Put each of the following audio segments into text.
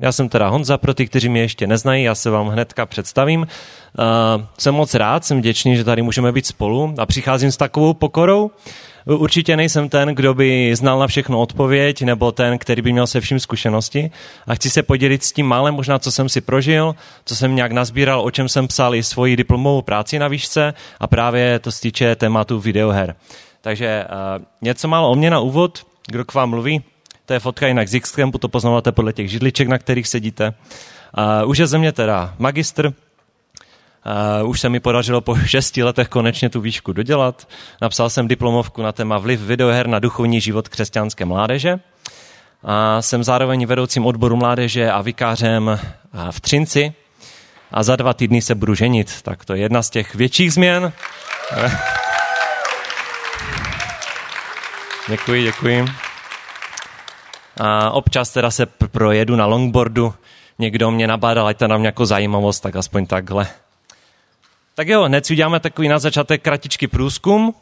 Já jsem teda Honza, pro ty, kteří mě ještě neznají, já se vám hnedka představím. Uh, jsem moc rád, jsem vděčný, že tady můžeme být spolu a přicházím s takovou pokorou. Určitě nejsem ten, kdo by znal na všechno odpověď, nebo ten, který by měl se vším zkušenosti. A chci se podělit s tím málem, možná co jsem si prožil, co jsem nějak nazbíral, o čem jsem psal i svoji diplomovou práci na výšce a právě to se týče tématu videoher. Takže uh, něco málo o mě na úvod, kdo k vám mluví. To je fotka jinak z Xcampu, to poznáváte podle těch židliček, na kterých sedíte. Uh, už je ze mě teda magistr, Uh, už se mi podařilo po šesti letech konečně tu výšku dodělat. Napsal jsem diplomovku na téma vliv videoher na duchovní život křesťanské mládeže. A jsem zároveň vedoucím odboru mládeže a vikářem v Třinci. A za dva týdny se budu ženit. Tak to je jedna z těch větších změn. Děkuji, děkuji. A občas teda se projedu na longboardu. Někdo mě nabádal, ať to nám nějakou zajímavost, tak aspoň takhle. Tak jo, hned si uděláme takový na začátek kratičký průzkum.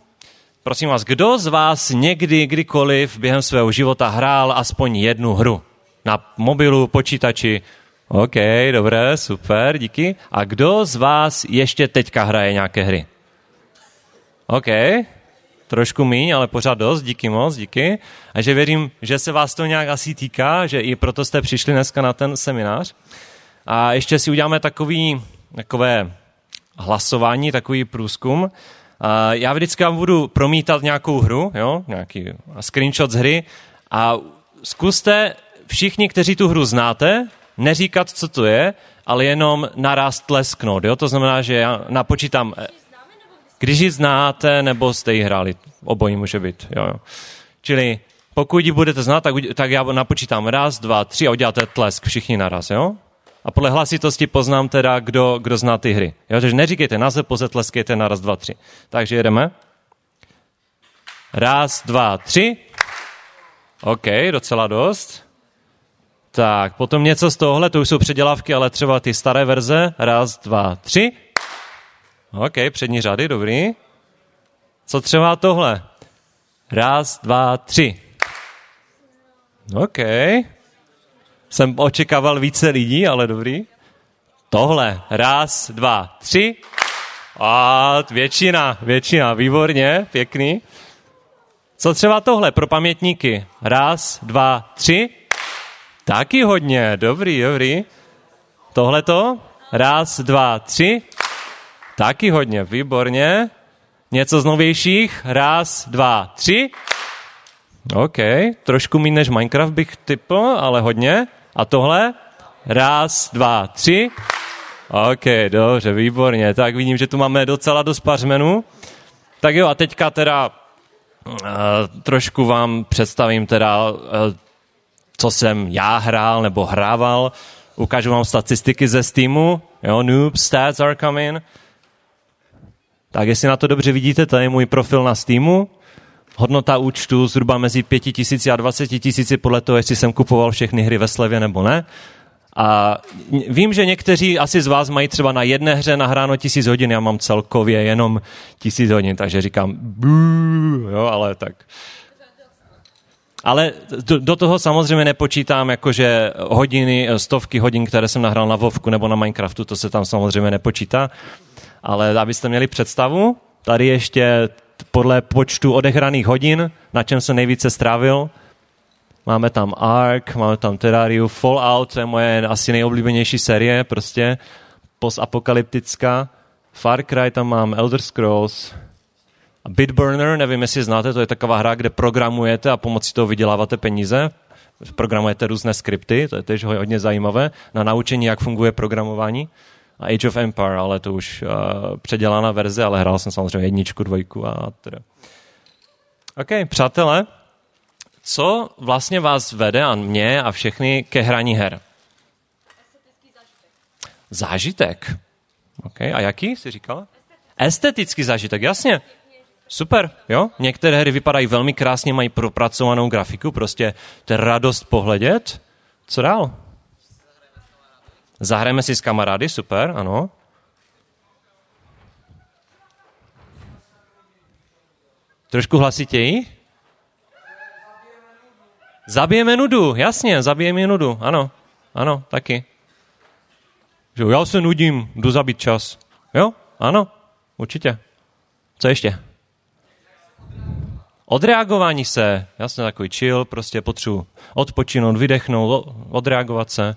Prosím vás, kdo z vás někdy, kdykoliv během svého života hrál aspoň jednu hru? Na mobilu, počítači? OK, dobré, super, díky. A kdo z vás ještě teďka hraje nějaké hry? OK, trošku míň, ale pořád dost, díky moc, díky. A že věřím, že se vás to nějak asi týká, že i proto jste přišli dneska na ten seminář. A ještě si uděláme takový, takové hlasování, takový průzkum. Já vždycky vám budu promítat nějakou hru, jo? nějaký screenshot z hry a zkuste všichni, kteří tu hru znáte, neříkat, co to je, ale jenom naraz tlesknout. Jo? To znamená, že já napočítám, když ji znáte, nebo jste ji hráli. Obojí může být. Jo, jo. Čili pokud ji budete znát, tak, tak já napočítám raz, dva, tři a uděláte tlesk všichni naraz. Jo? A podle hlasitosti poznám teda, kdo, kdo zná ty hry. Jo, takže neříkejte název, pouze tleskejte na raz, dva, tři. Takže jedeme. Raz, dva, tři. OK, docela dost. Tak, potom něco z tohle, to už jsou předělávky, ale třeba ty staré verze. Raz, dva, tři. OK, přední řady, dobrý. Co třeba tohle? Raz, dva, tři. OK jsem očekával více lidí, ale dobrý. Tohle. Raz, dva, tři. A většina, většina, výborně, pěkný. Co třeba tohle pro pamětníky? Raz, dva, tři. Taky hodně, dobrý, dobrý. Tohle to? Raz, dva, tři. Taky hodně, výborně. Něco z novějších? Raz, dva, tři. OK, trošku méně než Minecraft bych typl, ale hodně. A tohle? Raz, dva, tři. OK, dobře, výborně. Tak vidím, že tu máme docela dost pařmenů. Tak jo, a teďka teda uh, trošku vám představím teda, uh, co jsem já hrál nebo hrával. Ukážu vám statistiky ze Steamu. Jo, noob stats are coming. Tak jestli na to dobře vidíte, to je můj profil na Steamu hodnota účtu zhruba mezi 5 tisíci a 20 tisíci podle toho, jestli jsem kupoval všechny hry ve slevě nebo ne. A vím, že někteří asi z vás mají třeba na jedné hře nahráno tisíc hodin, já mám celkově jenom tisíc hodin, takže říkám, bů, jo, ale tak. Ale do, do toho samozřejmě nepočítám jakože hodiny, stovky hodin, které jsem nahrál na Vovku nebo na Minecraftu, to se tam samozřejmě nepočítá. Ale abyste měli představu, tady ještě podle počtu odehraných hodin, na čem jsem nejvíce strávil. Máme tam Ark, máme tam Terrarium, Fallout, to je moje asi nejoblíbenější série, prostě postapokalyptická. Far Cry tam mám, Elder Scrolls, Bitburner, nevím, jestli znáte, to je taková hra, kde programujete a pomocí toho vyděláváte peníze. Programujete různé skripty, to je tež hodně zajímavé, na naučení, jak funguje programování. Age of Empire, ale to už uh, předělaná verze, ale hrál jsem samozřejmě jedničku, dvojku a teda. OK, přátelé, co vlastně vás vede a mě a všechny ke hraní her? Zážitek. OK, a jaký jsi říkala? Estetický zážitek, jasně. Super, jo? Některé hry vypadají velmi krásně, mají propracovanou grafiku, prostě to je radost pohledět. Co dál? Zahrajeme si s kamarády, super, ano. Trošku hlasitěji? Zabijeme nudu, jasně, zabijeme nudu, ano. Ano, taky. Že já se nudím, jdu zabít čas. Jo? Ano, určitě. Co ještě? Odreagování se, jasně takový chill, prostě potřebuji odpočinout, vydechnout, odreagovat se.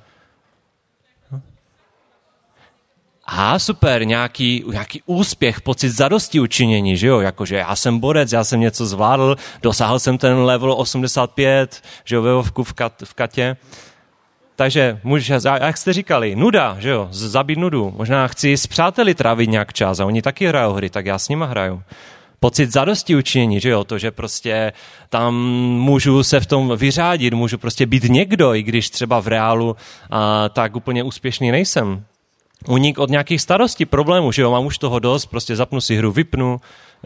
A super, nějaký, nějaký úspěch, pocit zadosti učinění, že jo, jakože já jsem borec, já jsem něco zvládl, dosáhl jsem ten level 85, že jo, ve v, kat, v katě. Takže můžeš, jak jste říkali, nuda, že jo, zabít nudu. Možná chci s přáteli trávit nějak čas a oni taky hrajou hry, tak já s nima hraju pocit zadosti učinění, že jo, to, že prostě tam můžu se v tom vyřádit, můžu prostě být někdo, i když třeba v reálu a, tak úplně úspěšný nejsem. Unik od nějakých starostí, problémů, že jo, mám už toho dost, prostě zapnu si hru, vypnu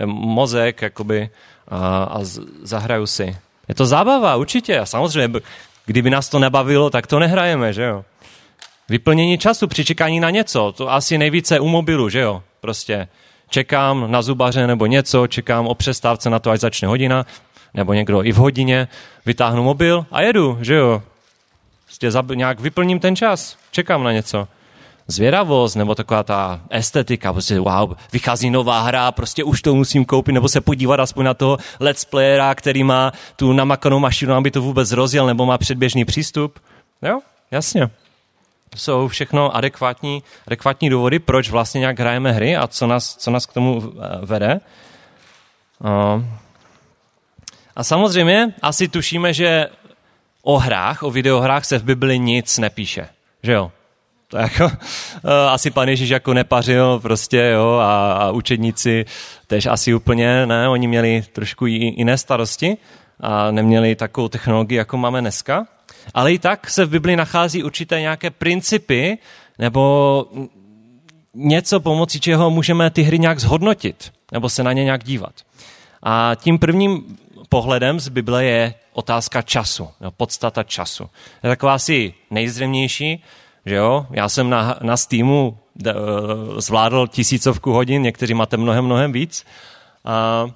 mozek, jakoby, a, a zahraju si. Je to zábava, určitě. A samozřejmě, kdyby nás to nebavilo, tak to nehrajeme, že jo. Vyplnění času při čekání na něco, to asi nejvíce u mobilu, že jo. Prostě čekám na zubaře nebo něco, čekám o přestávce na to, až začne hodina, nebo někdo i v hodině, vytáhnu mobil a jedu, že jo. Prostě nějak vyplním ten čas, čekám na něco. Zvědavost, nebo taková ta estetika, prostě wow, vychází nová hra, prostě už to musím koupit, nebo se podívat aspoň na toho let's playera, který má tu namakanou mašinu, aby to vůbec rozjel, nebo má předběžný přístup. Jo, jasně jsou všechno adekvátní, adekvátní důvody, proč vlastně nějak hrajeme hry a co nás, co nás k tomu eh, vede. A samozřejmě asi tušíme, že o hrách, o videohrách se v Bibli nic nepíše. Že jo? To jako, eh, asi pan Ježíš jako nepařil prostě, jo, a, a učedníci tež asi úplně, ne, oni měli trošku jiné starosti a neměli takovou technologii, jako máme dneska. Ale i tak se v Bibli nachází určité nějaké principy nebo něco, pomocí čeho můžeme ty hry nějak zhodnotit nebo se na ně nějak dívat. A tím prvním pohledem z Bible je otázka času, no, podstata času. Je taková asi nejzřejmější, že jo, já jsem na, na Steamu de, uh, zvládl tisícovku hodin, někteří máte mnohem, mnohem víc. Uh,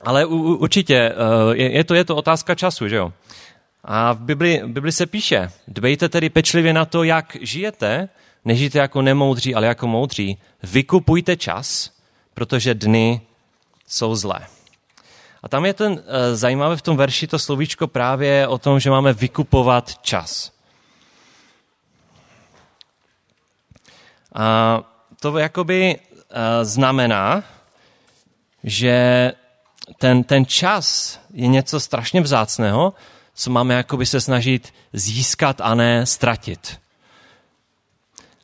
ale u, určitě uh, je, je, to, je to otázka času, že jo. A v Bibli, v Bibli se píše, dbejte tedy pečlivě na to, jak žijete, nežijte jako nemoudří, ale jako moudří. Vykupujte čas, protože dny jsou zlé. A tam je ten e, zajímavé v tom verši to slovíčko právě o tom, že máme vykupovat čas. A to jakoby e, znamená, že ten, ten čas je něco strašně vzácného, co máme jakoby se snažit získat a ne ztratit.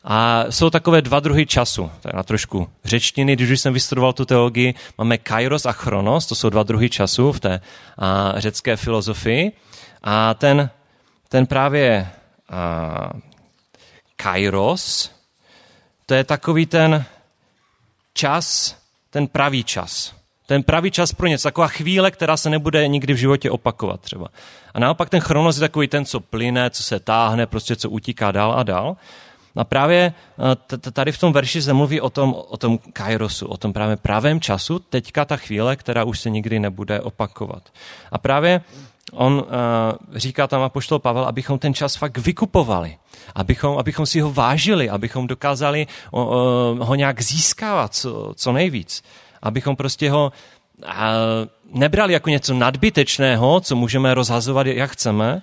A jsou takové dva druhy času, tak na trošku řečtiny, když jsem vystudoval tu teologii, máme kairos a chronos, to jsou dva druhy času v té a, řecké filozofii. A ten, ten právě a, kairos, to je takový ten čas, ten pravý čas ten pravý čas pro něco, taková chvíle, která se nebude nikdy v životě opakovat třeba. A naopak ten chronos je takový ten, co plyne, co se táhne, prostě co utíká dál a dál. A právě eh, tady v tom verši se mluví o tom, o tom kairosu, o tom právě pravém času, teďka ta chvíle, která už se nikdy nebude opakovat. A právě on uh, říká tam apoštol Pavel, abychom ten čas fakt vykupovali, abychom, abychom si ho vážili, abychom dokázali uh, ho nějak získávat co, co nejvíc abychom prostě ho nebrali jako něco nadbytečného, co můžeme rozhazovat, jak chceme,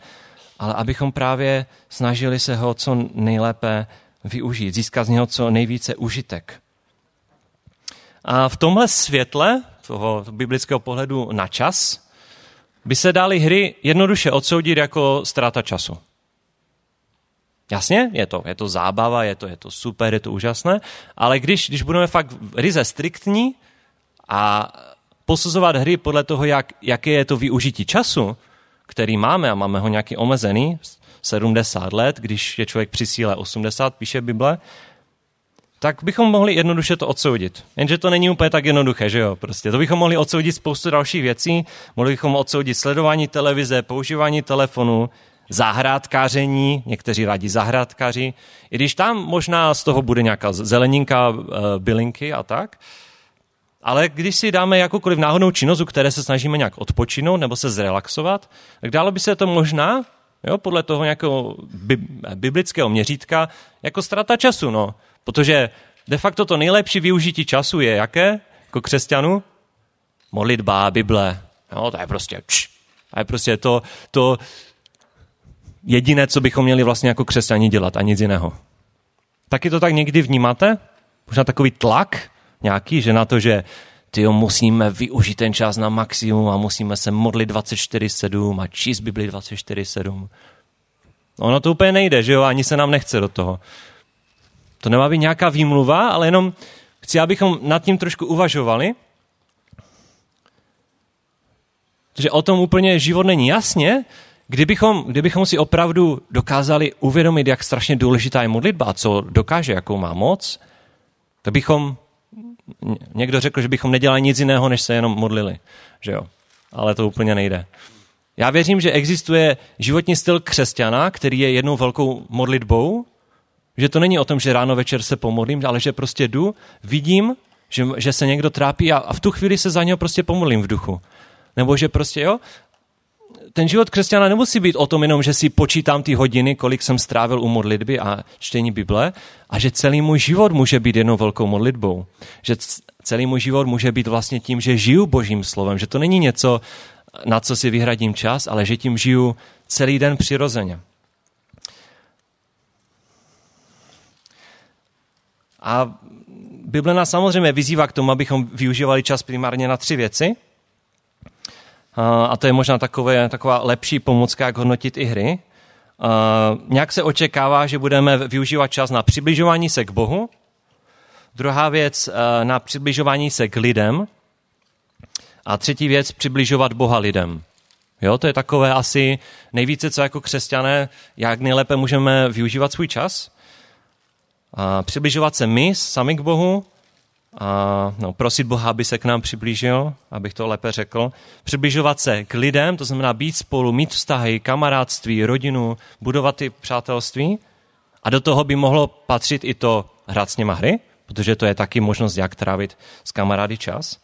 ale abychom právě snažili se ho co nejlépe využít, získat z něho co nejvíce užitek. A v tomhle světle, toho biblického pohledu na čas, by se dali hry jednoduše odsoudit jako ztráta času. Jasně, je to, je to zábava, je to, je to super, je to úžasné, ale když, když budeme fakt ryze striktní, a posuzovat hry podle toho, jak, jaké je to využití času, který máme a máme ho nějaký omezený, 70 let, když je člověk při síle 80, píše Bible, tak bychom mohli jednoduše to odsoudit. Jenže to není úplně tak jednoduché, že jo? Prostě to bychom mohli odsoudit spoustu dalších věcí. Mohli bychom odsoudit sledování televize, používání telefonu, zahrádkáření, někteří radí zahrádkaři. I když tam možná z toho bude nějaká zeleninka, eh, bylinky a tak, ale když si dáme jakoukoliv náhodnou činnost, u které se snažíme nějak odpočinout nebo se zrelaxovat, tak dálo by se to možná jo, podle toho nějakého biblického měřítka, jako strata času, no. Protože de facto to nejlepší využití času je jaké, jako křesťanu? Modlitba, Bible. Jo, to je prostě, to je prostě to, to jediné, co bychom měli vlastně jako křesťani dělat a nic jiného. Taky to tak někdy vnímáte? Možná takový tlak nějaký, že na to, že ty musíme využít ten čas na maximum a musíme se modlit 24-7 a číst Bibli 24-7. Ono to úplně nejde, že jo, ani se nám nechce do toho. To nemá být nějaká výmluva, ale jenom chci, abychom nad tím trošku uvažovali. Že o tom úplně život není jasně, kdybychom, kdybychom si opravdu dokázali uvědomit, jak strašně důležitá je modlitba, co dokáže, jakou má moc, tak bychom někdo řekl, že bychom nedělali nic jiného, než se jenom modlili. Že jo? Ale to úplně nejde. Já věřím, že existuje životní styl křesťana, který je jednou velkou modlitbou, že to není o tom, že ráno večer se pomodlím, ale že prostě jdu, vidím, že, že se někdo trápí a, a v tu chvíli se za něho prostě pomodlím v duchu. Nebo že prostě, jo, ten život křesťana nemusí být o tom jenom, že si počítám ty hodiny, kolik jsem strávil u modlitby a čtení Bible, a že celý můj život může být jednou velkou modlitbou. Že celý můj život může být vlastně tím, že žiju Božím slovem, že to není něco, na co si vyhradím čas, ale že tím žiju celý den přirozeně. A Bible nás samozřejmě vyzývá k tomu, abychom využívali čas primárně na tři věci – a to je možná takové, taková lepší pomocka, jak hodnotit i hry. Nějak se očekává, že budeme využívat čas na přibližování se k Bohu. Druhá věc na přibližování se k lidem. A třetí věc přibližovat Boha lidem. Jo, to je takové asi nejvíce, co jako křesťané, jak nejlépe můžeme využívat svůj čas. A přibližovat se my sami k Bohu a, no, prosit Boha, aby se k nám přiblížil, abych to lépe řekl. Přibližovat se k lidem, to znamená být spolu, mít vztahy, kamarádství, rodinu, budovat ty přátelství. A do toho by mohlo patřit i to hrát s něma hry, protože to je taky možnost, jak trávit s kamarády čas.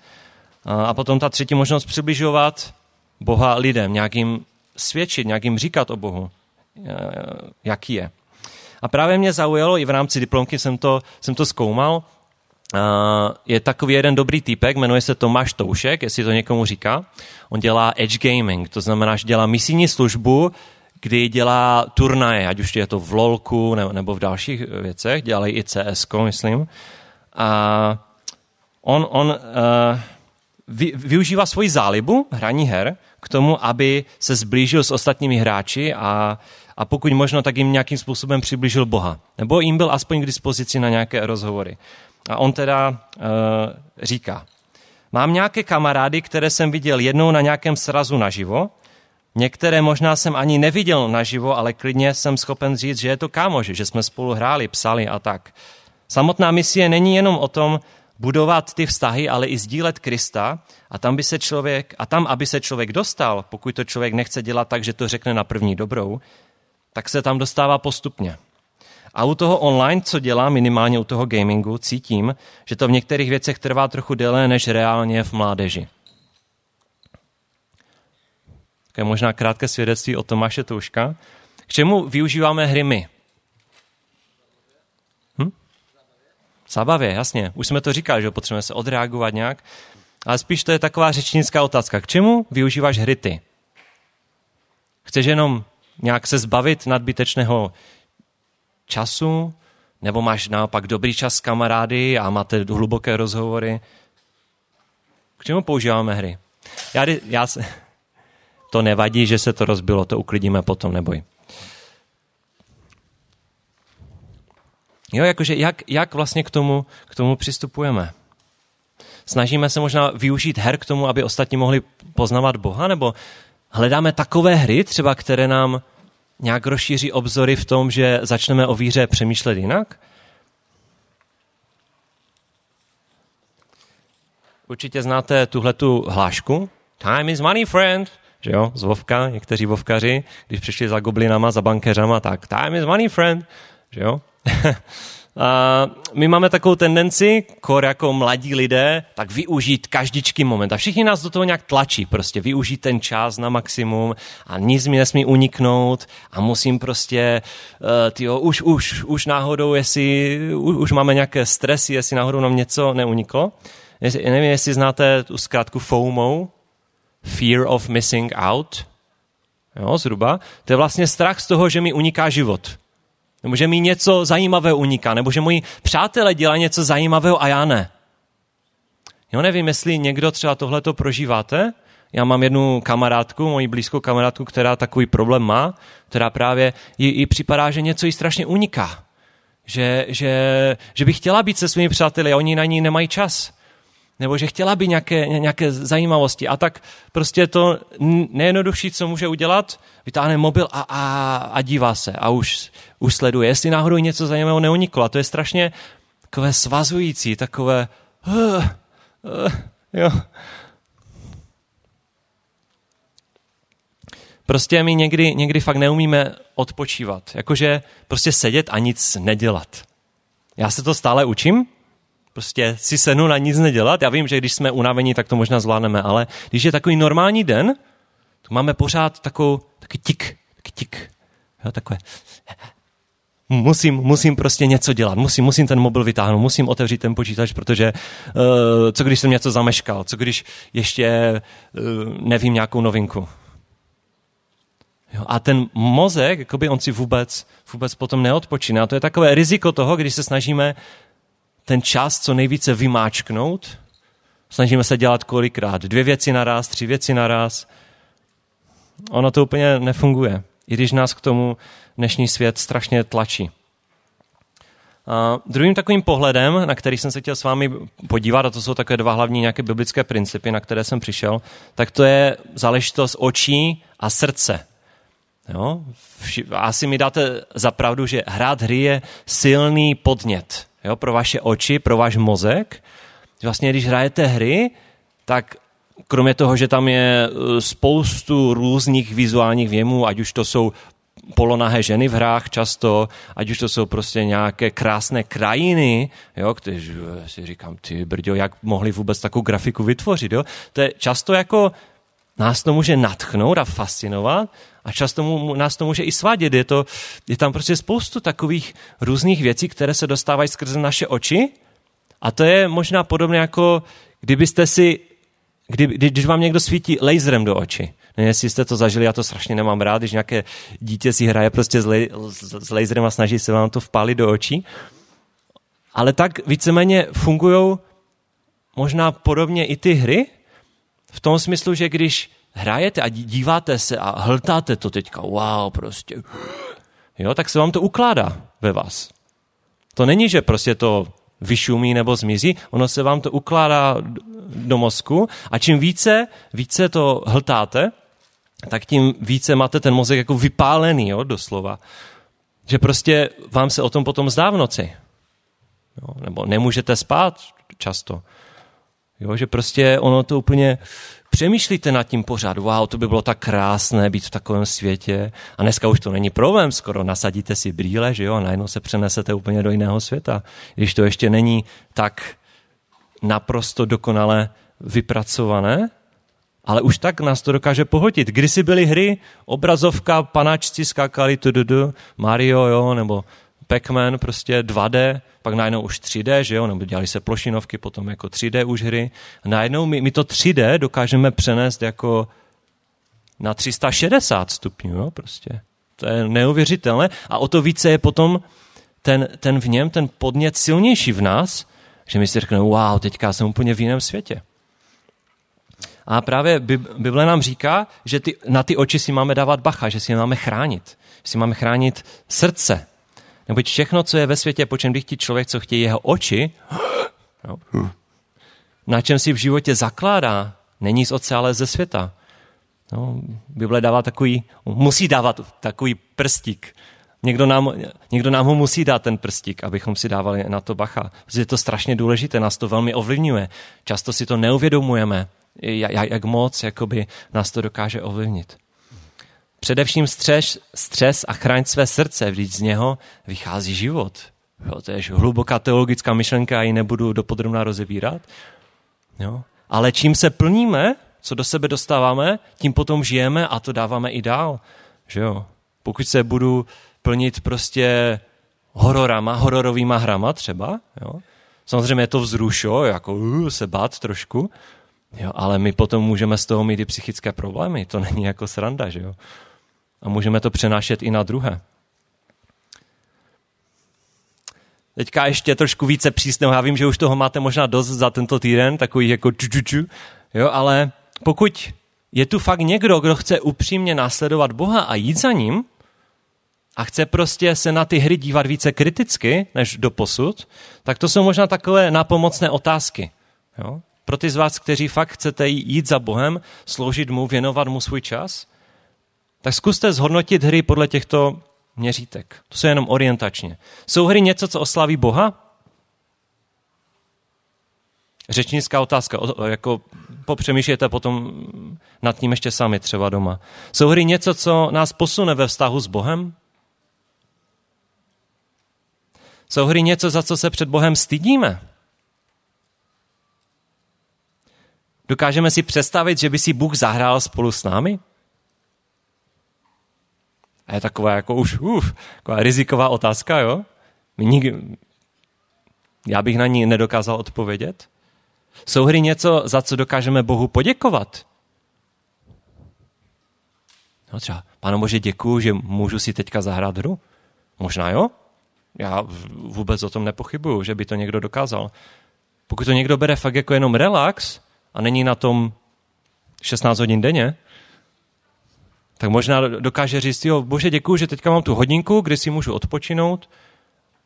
A potom ta třetí možnost přibližovat Boha lidem, nějakým svědčit, nějakým říkat o Bohu, e, jaký je. A právě mě zaujalo, i v rámci diplomky jsem to, jsem to zkoumal, je takový jeden dobrý týpek, jmenuje se Tomáš Toušek, jestli to někomu říká. On dělá edge gaming, to znamená, že dělá misijní službu, kdy dělá turnaje, ať už je to v LOLku nebo v dalších věcech, dělají i CS, myslím. A on, on uh, vy, využívá svoji zálibu hraní her k tomu, aby se zblížil s ostatními hráči a, a pokud možno, tak jim nějakým způsobem přiblížil Boha. Nebo jim byl aspoň k dispozici na nějaké rozhovory. A on teda uh, říká, mám nějaké kamarády, které jsem viděl jednou na nějakém srazu naživo, některé možná jsem ani neviděl naživo, ale klidně jsem schopen říct, že je to kámoš, že jsme spolu hráli, psali a tak. Samotná misie není jenom o tom budovat ty vztahy, ale i sdílet Krista a tam, by se člověk, a tam, aby se člověk dostal, pokud to člověk nechce dělat tak, že to řekne na první dobrou, tak se tam dostává postupně. A u toho online, co dělá minimálně u toho gamingu, cítím, že to v některých věcech trvá trochu déle než reálně v mládeži. Také možná krátké svědectví o Tomáše Touška. K čemu využíváme hry my? Hm? Zábavě, jasně. Už jsme to říkali, že potřebujeme se odreagovat nějak. Ale spíš to je taková řečnická otázka. K čemu využíváš hry ty? Chceš jenom nějak se zbavit nadbytečného času, nebo máš naopak dobrý čas s kamarády a máte hluboké rozhovory. K čemu používáme hry? Já, já se, to nevadí, že se to rozbilo, to uklidíme potom, neboj. Jo, jakože jak, jak vlastně k tomu, k tomu přistupujeme? Snažíme se možná využít her k tomu, aby ostatní mohli poznávat Boha, nebo hledáme takové hry, třeba které nám nějak rozšíří obzory v tom, že začneme o víře přemýšlet jinak? Určitě znáte tuhletu hlášku. Time is money, friend. Že jo, z Vovka, někteří Vovkaři, když přišli za goblinama, za bankeřama, tak time is money, friend. Že jo? My máme takovou tendenci, kor jako mladí lidé, tak využít každičký moment. A všichni nás do toho nějak tlačí, prostě využít ten čas na maximum a nic mi nesmí uniknout a musím prostě, uh, tyjo, už, už, už náhodou, jestli, už, už máme nějaké stresy, jestli náhodou nám něco neuniklo. Jestli, nevím, jestli znáte tu zkrátku FOMO, Fear of Missing Out, jo, zhruba. To je vlastně strach z toho, že mi uniká život. Nebo že mi něco zajímavého uniká, nebo že moji přátelé dělají něco zajímavého a já ne. Jo, nevím, jestli někdo třeba tohleto prožíváte. Já mám jednu kamarádku, moji blízkou kamarádku, která takový problém má, která právě jí, jí připadá, že něco jí strašně uniká. Že, že, že by chtěla být se svými přáteli a oni na ní nemají čas nebo že chtěla by nějaké, nějaké zajímavosti. A tak prostě to nejjednodušší, co může udělat, vytáhne mobil a, a, a dívá se a už, už sleduje, jestli náhodou něco zajímavého neuniklo. A to je strašně takové svazující, takové... Uh, uh, jo. Prostě my někdy, někdy fakt neumíme odpočívat. Jakože prostě sedět a nic nedělat. Já se to stále učím, prostě si senu na nic nedělat. Já vím, že když jsme unavení, tak to možná zvládneme, ale když je takový normální den, to máme pořád takovou, taky tik, taky tik. Jo, takové. Musím, musím prostě něco dělat, musím, musím ten mobil vytáhnout, musím otevřít ten počítač, protože uh, co když jsem něco zameškal, co když ještě uh, nevím nějakou novinku. Jo, a ten mozek, jakoby on si vůbec, vůbec potom neodpočíná. To je takové riziko toho, když se snažíme ten čas co nejvíce vymáčknout. Snažíme se dělat kolikrát. Dvě věci naraz, tři věci naraz. Ono to úplně nefunguje. I když nás k tomu dnešní svět strašně tlačí. A druhým takovým pohledem, na který jsem se chtěl s vámi podívat, a to jsou takové dva hlavní nějaké biblické principy, na které jsem přišel, tak to je záležitost očí a srdce. Jo? Asi mi dáte za pravdu, že hrát hry je silný podnět jo, pro vaše oči, pro váš mozek. Vlastně, když hrajete hry, tak kromě toho, že tam je e, spoustu různých vizuálních věmů, ať už to jsou polonahé ženy v hrách často, ať už to jsou prostě nějaké krásné krajiny, jo, kteří si říkám, ty brďo, jak mohli vůbec takovou grafiku vytvořit, jo? To je často jako nás to může natchnout a fascinovat a často mu, nás to může i svádět. Je, to, je tam prostě spoustu takových různých věcí, které se dostávají skrze naše oči a to je možná podobné jako kdybyste si, kdy, když vám někdo svítí laserem do očí. Nevím, jestli jste to zažili, já to strašně nemám rád, když nějaké dítě si hraje prostě s, lej, s laserem a snaží se vám to vpálit do očí. Ale tak víceméně fungují možná podobně i ty hry, v tom smyslu, že když hrajete a díváte se a hltáte to teďka, wow, prostě, jo, tak se vám to ukládá ve vás. To není, že prostě to vyšumí nebo zmizí, ono se vám to ukládá do mozku a čím více, více to hltáte, tak tím více máte ten mozek jako vypálený, jo, doslova. Že prostě vám se o tom potom zdá v noci. Jo, nebo nemůžete spát často. Jo, že prostě ono to úplně přemýšlíte nad tím pořád, wow, to by bylo tak krásné být v takovém světě. A dneska už to není problém, skoro nasadíte si brýle, že jo, a najednou se přenesete úplně do jiného světa. Když to ještě není tak naprosto dokonale vypracované, ale už tak nás to dokáže pohodit. Kdysi byly hry, obrazovka, panáčci skákali, tududu, Mario, jo, nebo Pac-Man, prostě 2D, pak najednou už 3D, že jo, nebo dělali se plošinovky, potom jako 3D už hry. A najednou my, my to 3D dokážeme přenést jako na 360 stupňů, jo, prostě. To je neuvěřitelné a o to více je potom ten, ten v něm, ten podnět silnější v nás, že my si řekneme, wow, teďka jsem úplně v jiném světě. A právě Bible nám říká, že ty, na ty oči si máme dávat bacha, že si je máme chránit. Že si máme chránit srdce, Neboť všechno, co je ve světě, po čem chtít člověk, co chtějí jeho oči, no, na čem si v životě zakládá, není z otce, ale ze světa. No, Bible dává takový, musí dávat takový prstík. Někdo nám, někdo nám ho musí dát ten prstík, abychom si dávali na to bacha. Protože je to strašně důležité, nás to velmi ovlivňuje. Často si to neuvědomujeme, jak, jak moc jakoby, nás to dokáže ovlivnit. Především střeš, stres a chraň své srdce, vždyť z něho vychází život. Jo, to je hluboká teologická myšlenka, já ji nebudu dopodrobná rozebírat. Jo. Ale čím se plníme, co do sebe dostáváme, tím potom žijeme a to dáváme i dál. Že jo? Pokud se budu plnit prostě hororama, hororovýma hrama třeba, jo? samozřejmě je to vzrušo, jako uh, se bát trošku, jo? ale my potom můžeme z toho mít i psychické problémy, to není jako sranda, že jo? A můžeme to přenášet i na druhé. Teďka ještě trošku více přísného. Já vím, že už toho máte možná dost za tento týden, takový jako ču, jo, ale pokud je tu fakt někdo, kdo chce upřímně následovat Boha a jít za ním a chce prostě se na ty hry dívat více kriticky než do posud, tak to jsou možná takové napomocné otázky. Jo? Pro ty z vás, kteří fakt chcete jít za Bohem, sloužit mu, věnovat mu svůj čas, tak zkuste zhodnotit hry podle těchto měřítek. To jsou jenom orientačně. Jsou hry něco, co oslaví Boha? Řečnická otázka, jako popřemýšlejte potom nad tím ještě sami třeba doma. Jsou hry něco, co nás posune ve vztahu s Bohem? Jsou hry něco, za co se před Bohem stydíme? Dokážeme si představit, že by si Bůh zahrál spolu s námi? A je taková jako už uf, taková riziková otázka, jo? Nikdy, já bych na ní nedokázal odpovědět. Jsou hry něco, za co dokážeme Bohu poděkovat? No třeba, Pane Bože, děkuju, že můžu si teďka zahrát hru. Možná jo? Já vůbec o tom nepochybuju, že by to někdo dokázal. Pokud to někdo bere fakt jako jenom relax a není na tom 16 hodin denně, tak možná dokáže říct, jo, bože, děkuji, že teďka mám tu hodinku, kdy si můžu odpočinout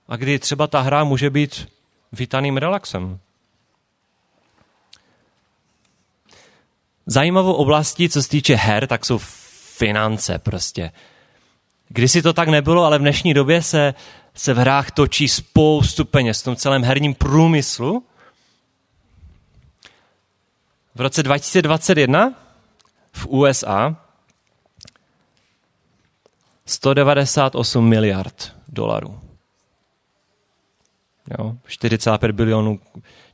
a kdy třeba ta hra může být vítaným relaxem. Zajímavou oblastí, co se týče her, tak jsou finance prostě. Kdysi to tak nebylo, ale v dnešní době se, se v hrách točí spoustu peněz v tom celém herním průmyslu. V roce 2021 v USA 198 miliard dolarů. Jo, 4,5 bilionů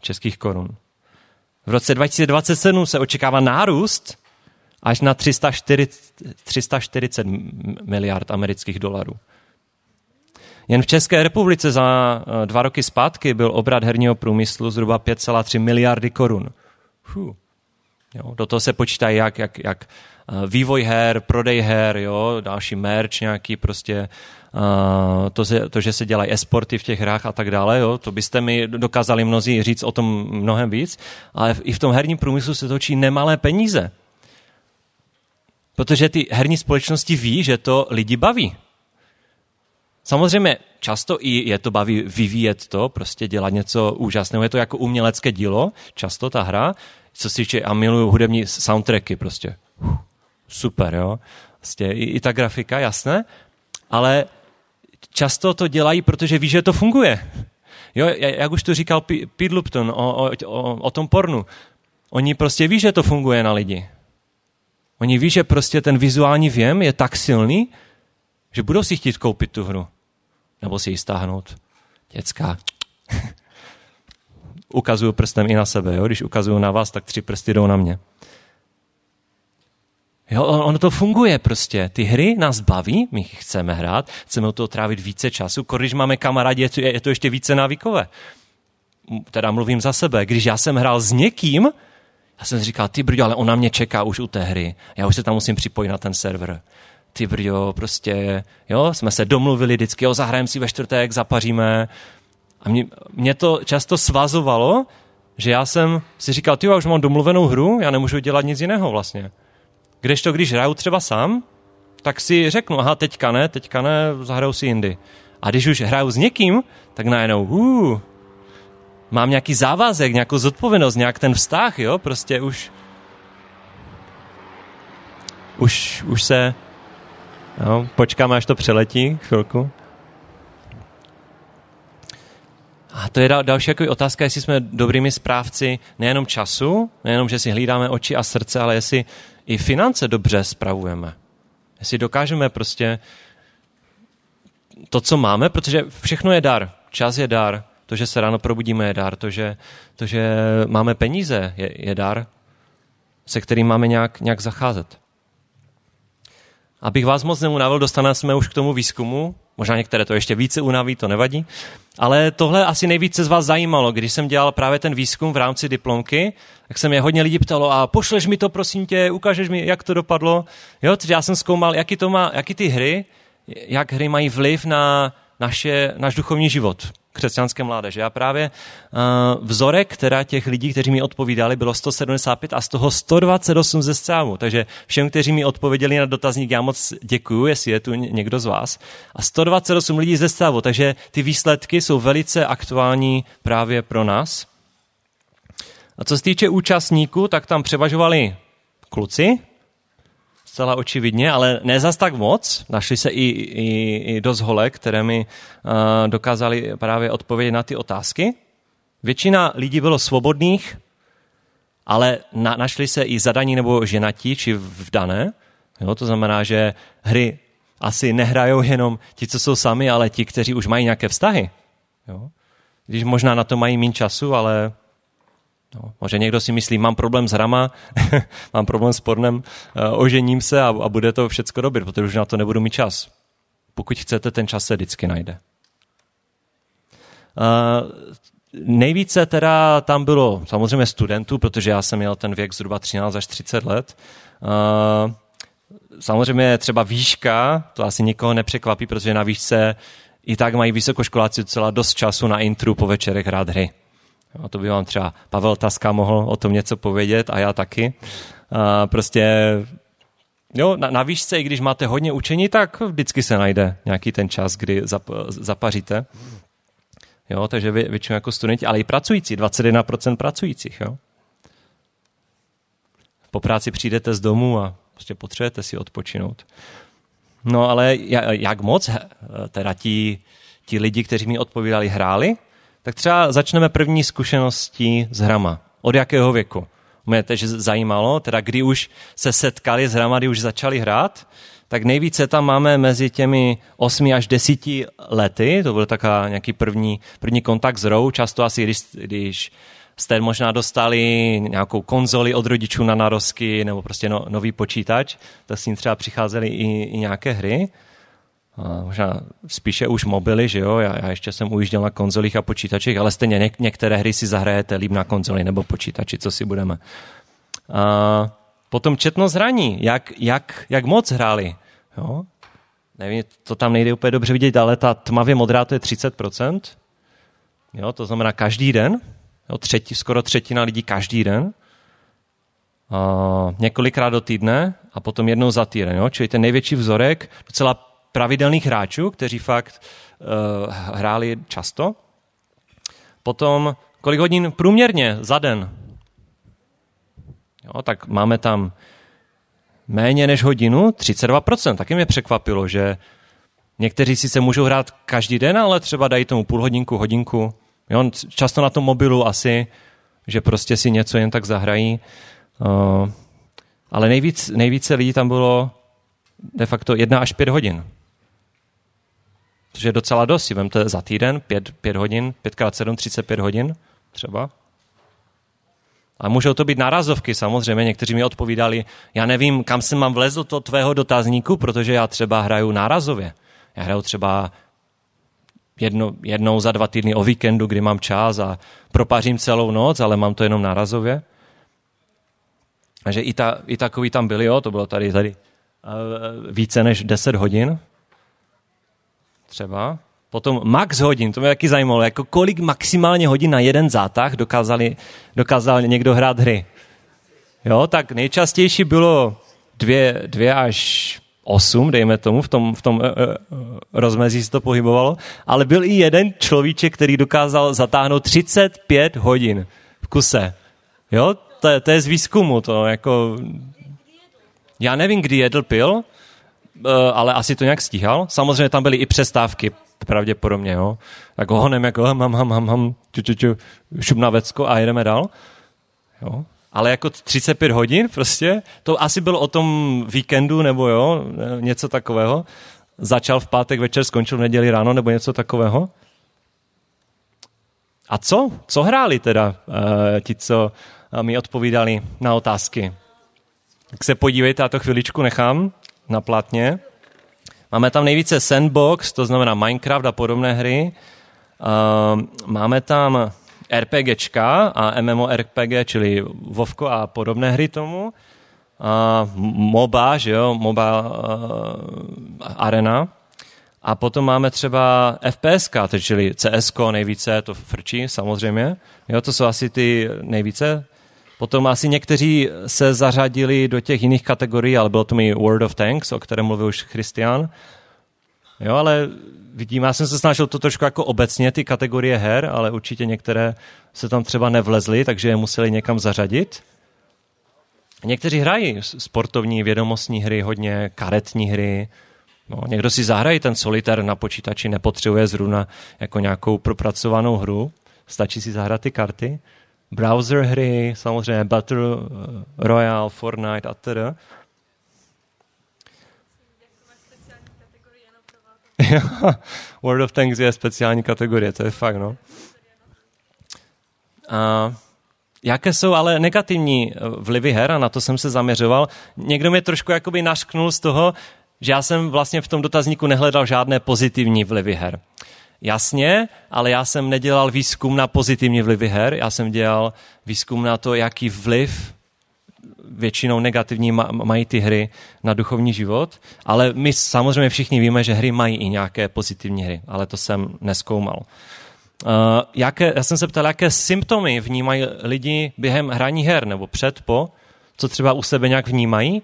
českých korun. V roce 2027 se očekává nárůst až na 340, 340 miliard amerických dolarů. Jen v České republice za eh, dva roky zpátky byl obrat herního průmyslu zhruba 5,3 miliardy korun. Fuh. Jo, do toho se počítají jak, jak, jak Eh, vývoj her, prodej her, jo, další merch nějaký prostě, uh, to, to, že se dělají esporty v těch hrách a tak dále, jo, to byste mi dokázali mnozí říct o tom mnohem víc, ale i v tom herním průmyslu se točí nemalé peníze. Protože ty herní společnosti ví, že to lidi baví. Samozřejmě často i je to baví vyvíjet to, prostě dělat něco úžasného. Je to jako umělecké dílo, často ta hra, co si týče, a miluju hudební soundtracky prostě. Uf super, jo. Vlastně i, i ta grafika, jasné, ale často to dělají, protože ví, že to funguje. Jo, jak už to říkal Pete Lupton o, o, o, o tom pornu. Oni prostě ví, že to funguje na lidi. Oni ví, že prostě ten vizuální věm je tak silný, že budou si chtít koupit tu hru. Nebo si ji stáhnout. Děcka. ukazuju prstem i na sebe. Jo? Když ukazuju na vás, tak tři prsty jdou na mě. Jo, ono to funguje prostě. Ty hry nás baví, my chceme hrát, chceme o toho trávit více času. Když máme kamarádi, je to, je to ještě více návykové. Teda mluvím za sebe. Když já jsem hrál s někým, já jsem říkal, ty brďo, ale ona mě čeká už u té hry. Já už se tam musím připojit na ten server. Ty brďo, prostě, jo, jsme se domluvili vždycky, jo, zahrajeme si ve čtvrtek, zapaříme. A mě, mě to často svazovalo, že já jsem si říkal, ty já už mám domluvenou hru, já nemůžu dělat nic jiného vlastně. Kdežto, když hraju třeba sám, tak si řeknu, aha, teďka ne, teďka ne, zahraju si jindy. A když už hraju s někým, tak najednou, uh, mám nějaký závazek, nějakou zodpovědnost, nějak ten vztah, jo, prostě už už, už se jo, počkáme, až to přeletí chvilku. A to je další jako otázka, jestli jsme dobrými správci nejenom času, nejenom, že si hlídáme oči a srdce, ale jestli i finance dobře spravujeme. Jestli dokážeme prostě to, co máme, protože všechno je dar. Čas je dar, to, že se ráno probudíme, je dar, to, že, to, že máme peníze, je, je dar, se kterým máme nějak, nějak zacházet. Abych vás moc neunavil, dostaneme jsme už k tomu výzkumu, možná některé to ještě více unaví, to nevadí, ale tohle asi nejvíce z vás zajímalo, když jsem dělal právě ten výzkum v rámci diplomky, tak se mě hodně lidí ptalo, a pošleš mi to, prosím tě, ukážeš mi, jak to dopadlo. Jo, takže já jsem zkoumal, jaký to má, jaký ty hry, jak hry mají vliv na naše, náš duchovní život křesťanské mládeže. A právě uh, vzorek teda těch lidí, kteří mi odpovídali, bylo 175 a z toho 128 ze strávu. Takže všem, kteří mi odpověděli na dotazník, já moc děkuju, jestli je tu někdo z vás. A 128 lidí ze strávu, takže ty výsledky jsou velice aktuální právě pro nás. A co se týče účastníků, tak tam převažovali kluci, zcela očividně, ale ne zas tak moc. Našli se i, i, i dost holek, které mi uh, dokázali právě odpovědět na ty otázky. Většina lidí bylo svobodných, ale na, našli se i zadaní nebo ženatí, či vdané. Jo, to znamená, že hry asi nehrajou jenom ti, co jsou sami, ale ti, kteří už mají nějaké vztahy. Jo? Když možná na to mají méně času, ale No, možná někdo si myslí, mám problém s hrama, mám problém s pornem, uh, ožením se a, a bude to všecko dobré, protože už na to nebudu mít čas. Pokud chcete, ten čas se vždycky najde. Uh, nejvíce teda tam bylo samozřejmě studentů, protože já jsem měl ten věk zhruba 13 až 30 let. Uh, samozřejmě třeba výška, to asi nikoho nepřekvapí, protože na výšce i tak mají vysokoškoláci docela dost času na intru po večerech hrát hry. A to by vám třeba Pavel Taska mohl o tom něco povědět a já taky. A prostě Jo, na, na výšce, i když máte hodně učení, tak vždycky se najde nějaký ten čas, kdy zap, zapaříte. Jo, takže vy, většinou jako studenti, ale i pracující, 21% pracujících. Jo. Po práci přijdete z domu a prostě potřebujete si odpočinout. No ale jak moc teda ti, ti lidi, kteří mi odpovídali, hráli? Tak třeba začneme první zkušeností s hrama. Od jakého věku? Mě tež zajímalo, teda kdy už se setkali s hrama, kdy už začali hrát, tak nejvíce tam máme mezi těmi 8 až 10 lety, to byl taková nějaký první, první kontakt s hrou, často asi když, když jste možná dostali nějakou konzoli od rodičů na narozky nebo prostě no, nový počítač, tak s ním třeba přicházely i, i nějaké hry možná spíše už mobily, že jo, já, já ještě jsem ujížděl na konzolích a počítačích, ale stejně něk- některé hry si zahrajete líp na konzoli nebo počítači, co si budeme. A potom četnost hraní, jak, jak, jak moc hráli, jo. Nevím, to tam nejde úplně dobře vidět, ale ta tmavě modrá to je 30%, jo, to znamená každý den, jo, třetí, skoro třetina lidí každý den, a několikrát do týdne a potom jednou za týden, jo, čili ten největší vzorek, docela pravidelných hráčů, kteří fakt uh, hráli často. Potom, kolik hodin průměrně za den? Jo, tak máme tam méně než hodinu, 32%. Taky mě překvapilo, že někteří si se můžou hrát každý den, ale třeba dají tomu půl hodinku, hodinku. Jo, často na tom mobilu asi, že prostě si něco jen tak zahrají. Uh, ale nejvíc, nejvíce lidí tam bylo de facto jedna až pět hodin což je docela dost. Si vemte za týden, pět, pět hodin, pětkrát sedm, třicet pět hodin třeba. A můžou to být nárazovky, samozřejmě. Někteří mi odpovídali, já nevím, kam jsem mám vlezl to tvého dotazníku, protože já třeba hraju nárazově. Já hraju třeba jedno, jednou za dva týdny o víkendu, kdy mám čas a propařím celou noc, ale mám to jenom nárazově. Takže i, ta, i takový tam byli, jo, to bylo tady, tady uh, více než 10 hodin třeba. Potom max hodin, to mě taky zajímalo, jako kolik maximálně hodin na jeden zátah dokázali, dokázal někdo hrát hry. Jo, tak nejčastější bylo dvě, dvě až osm, dejme tomu, v tom, v tom uh, uh, rozmezí se to pohybovalo, ale byl i jeden človíček, který dokázal zatáhnout 35 hodin v kuse. Jo, to, je, to je z výzkumu, to jako... Já nevím, kdy jedl pil, ale asi to nějak stíhal. Samozřejmě tam byly i přestávky, pravděpodobně, jo. Tak honem jako ham, ham, ham, ham, ču, ču, ču, šup na vecko a jedeme dál. Jo. ale jako 35 hodin prostě, to asi bylo o tom víkendu nebo jo, něco takového. Začal v pátek večer, skončil v neděli ráno nebo něco takového. A co? Co hráli teda uh, ti, co mi odpovídali na otázky? Tak se podívejte, já to chviličku nechám na platně. Máme tam nejvíce Sandbox, to znamená Minecraft a podobné hry. Uh, máme tam RPGčka a MMORPG, čili Vovko a podobné hry tomu. Uh, MOBA, že jo, MOBA uh, Arena. A potom máme třeba FPS, čili CS nejvíce, to frčí samozřejmě. Jo, to jsou asi ty nejvíce. Potom asi někteří se zařadili do těch jiných kategorií, ale bylo to mi World of Tanks, o kterém mluvil už Christian. Jo, ale vidím, já jsem se snažil to trošku jako obecně, ty kategorie her, ale určitě některé se tam třeba nevlezly, takže je museli někam zařadit. Někteří hrají sportovní, vědomostní hry, hodně karetní hry, No, někdo si zahraje ten solitér na počítači, nepotřebuje zrovna jako nějakou propracovanou hru, stačí si zahrát ty karty. Browser hry, samozřejmě Battle eh, Royale, Fortnite a tedy. World of Tanks je speciální kategorie, to je fakt, no. A jaké jsou ale negativní vlivy her, a na to jsem se zaměřoval. Někdo mě trošku jakoby našknul z toho, že já jsem vlastně v tom dotazníku nehledal žádné pozitivní vlivy her. Jasně, ale já jsem nedělal výzkum na pozitivní vlivy her, já jsem dělal výzkum na to, jaký vliv většinou negativní mají ty hry na duchovní život, ale my samozřejmě všichni víme, že hry mají i nějaké pozitivní hry, ale to jsem neskoumal. Uh, jaké, já jsem se ptal, jaké symptomy vnímají lidi během hraní her, nebo před, po, co třeba u sebe nějak vnímají,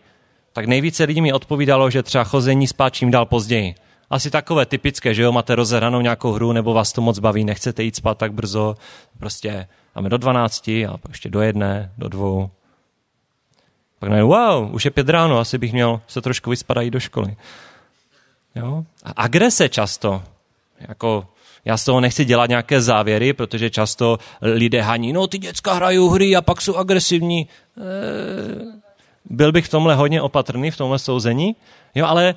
tak nejvíce lidí mi odpovídalo, že třeba chození spát čím dál později. Asi takové typické, že jo, máte rozehranou nějakou hru, nebo vás to moc baví, nechcete jít spát tak brzo, prostě máme do 12 a pak ještě do jedné, do dvou. Pak najednou, wow, už je pět ráno, asi bych měl se trošku vyspadat do školy. Jo? A agrese často, jako já z toho nechci dělat nějaké závěry, protože často lidé haní, no ty děcka hrají hry a pak jsou agresivní. Eee, byl bych v tomhle hodně opatrný, v tomhle souzení, jo, ale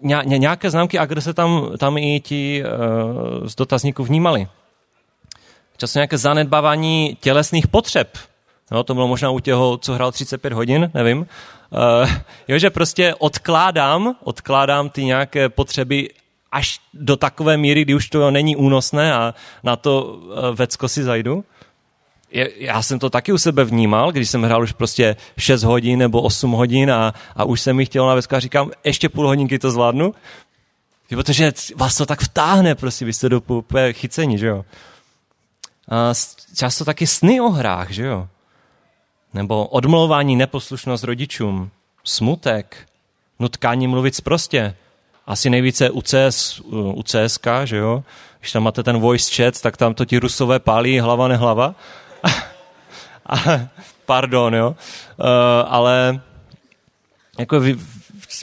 nějaké známky agrese tam, tam i ti uh, z dotazníků vnímali. Často nějaké zanedbávání tělesných potřeb. No, to bylo možná u těho, co hrál 35 hodin, nevím. Uh, jo, že prostě odkládám, odkládám ty nějaké potřeby až do takové míry, kdy už to není únosné a na to uh, vecko si zajdu já jsem to taky u sebe vnímal, když jsem hrál už prostě 6 hodin nebo 8 hodin a, a už jsem mi chtěl na vesku a říkám, ještě půl hodinky to zvládnu. Protože vás to tak vtáhne, prostě, vy jste do chycení, že jo. A často taky sny o hrách, že jo. Nebo odmlouvání, neposlušnost rodičům, smutek, nutkání mluvit prostě. Asi nejvíce u, CS, u CSK, že jo. Když tam máte ten voice chat, tak tam to ti rusové pálí hlava nehlava. pardon, jo. Uh, ale jako vy,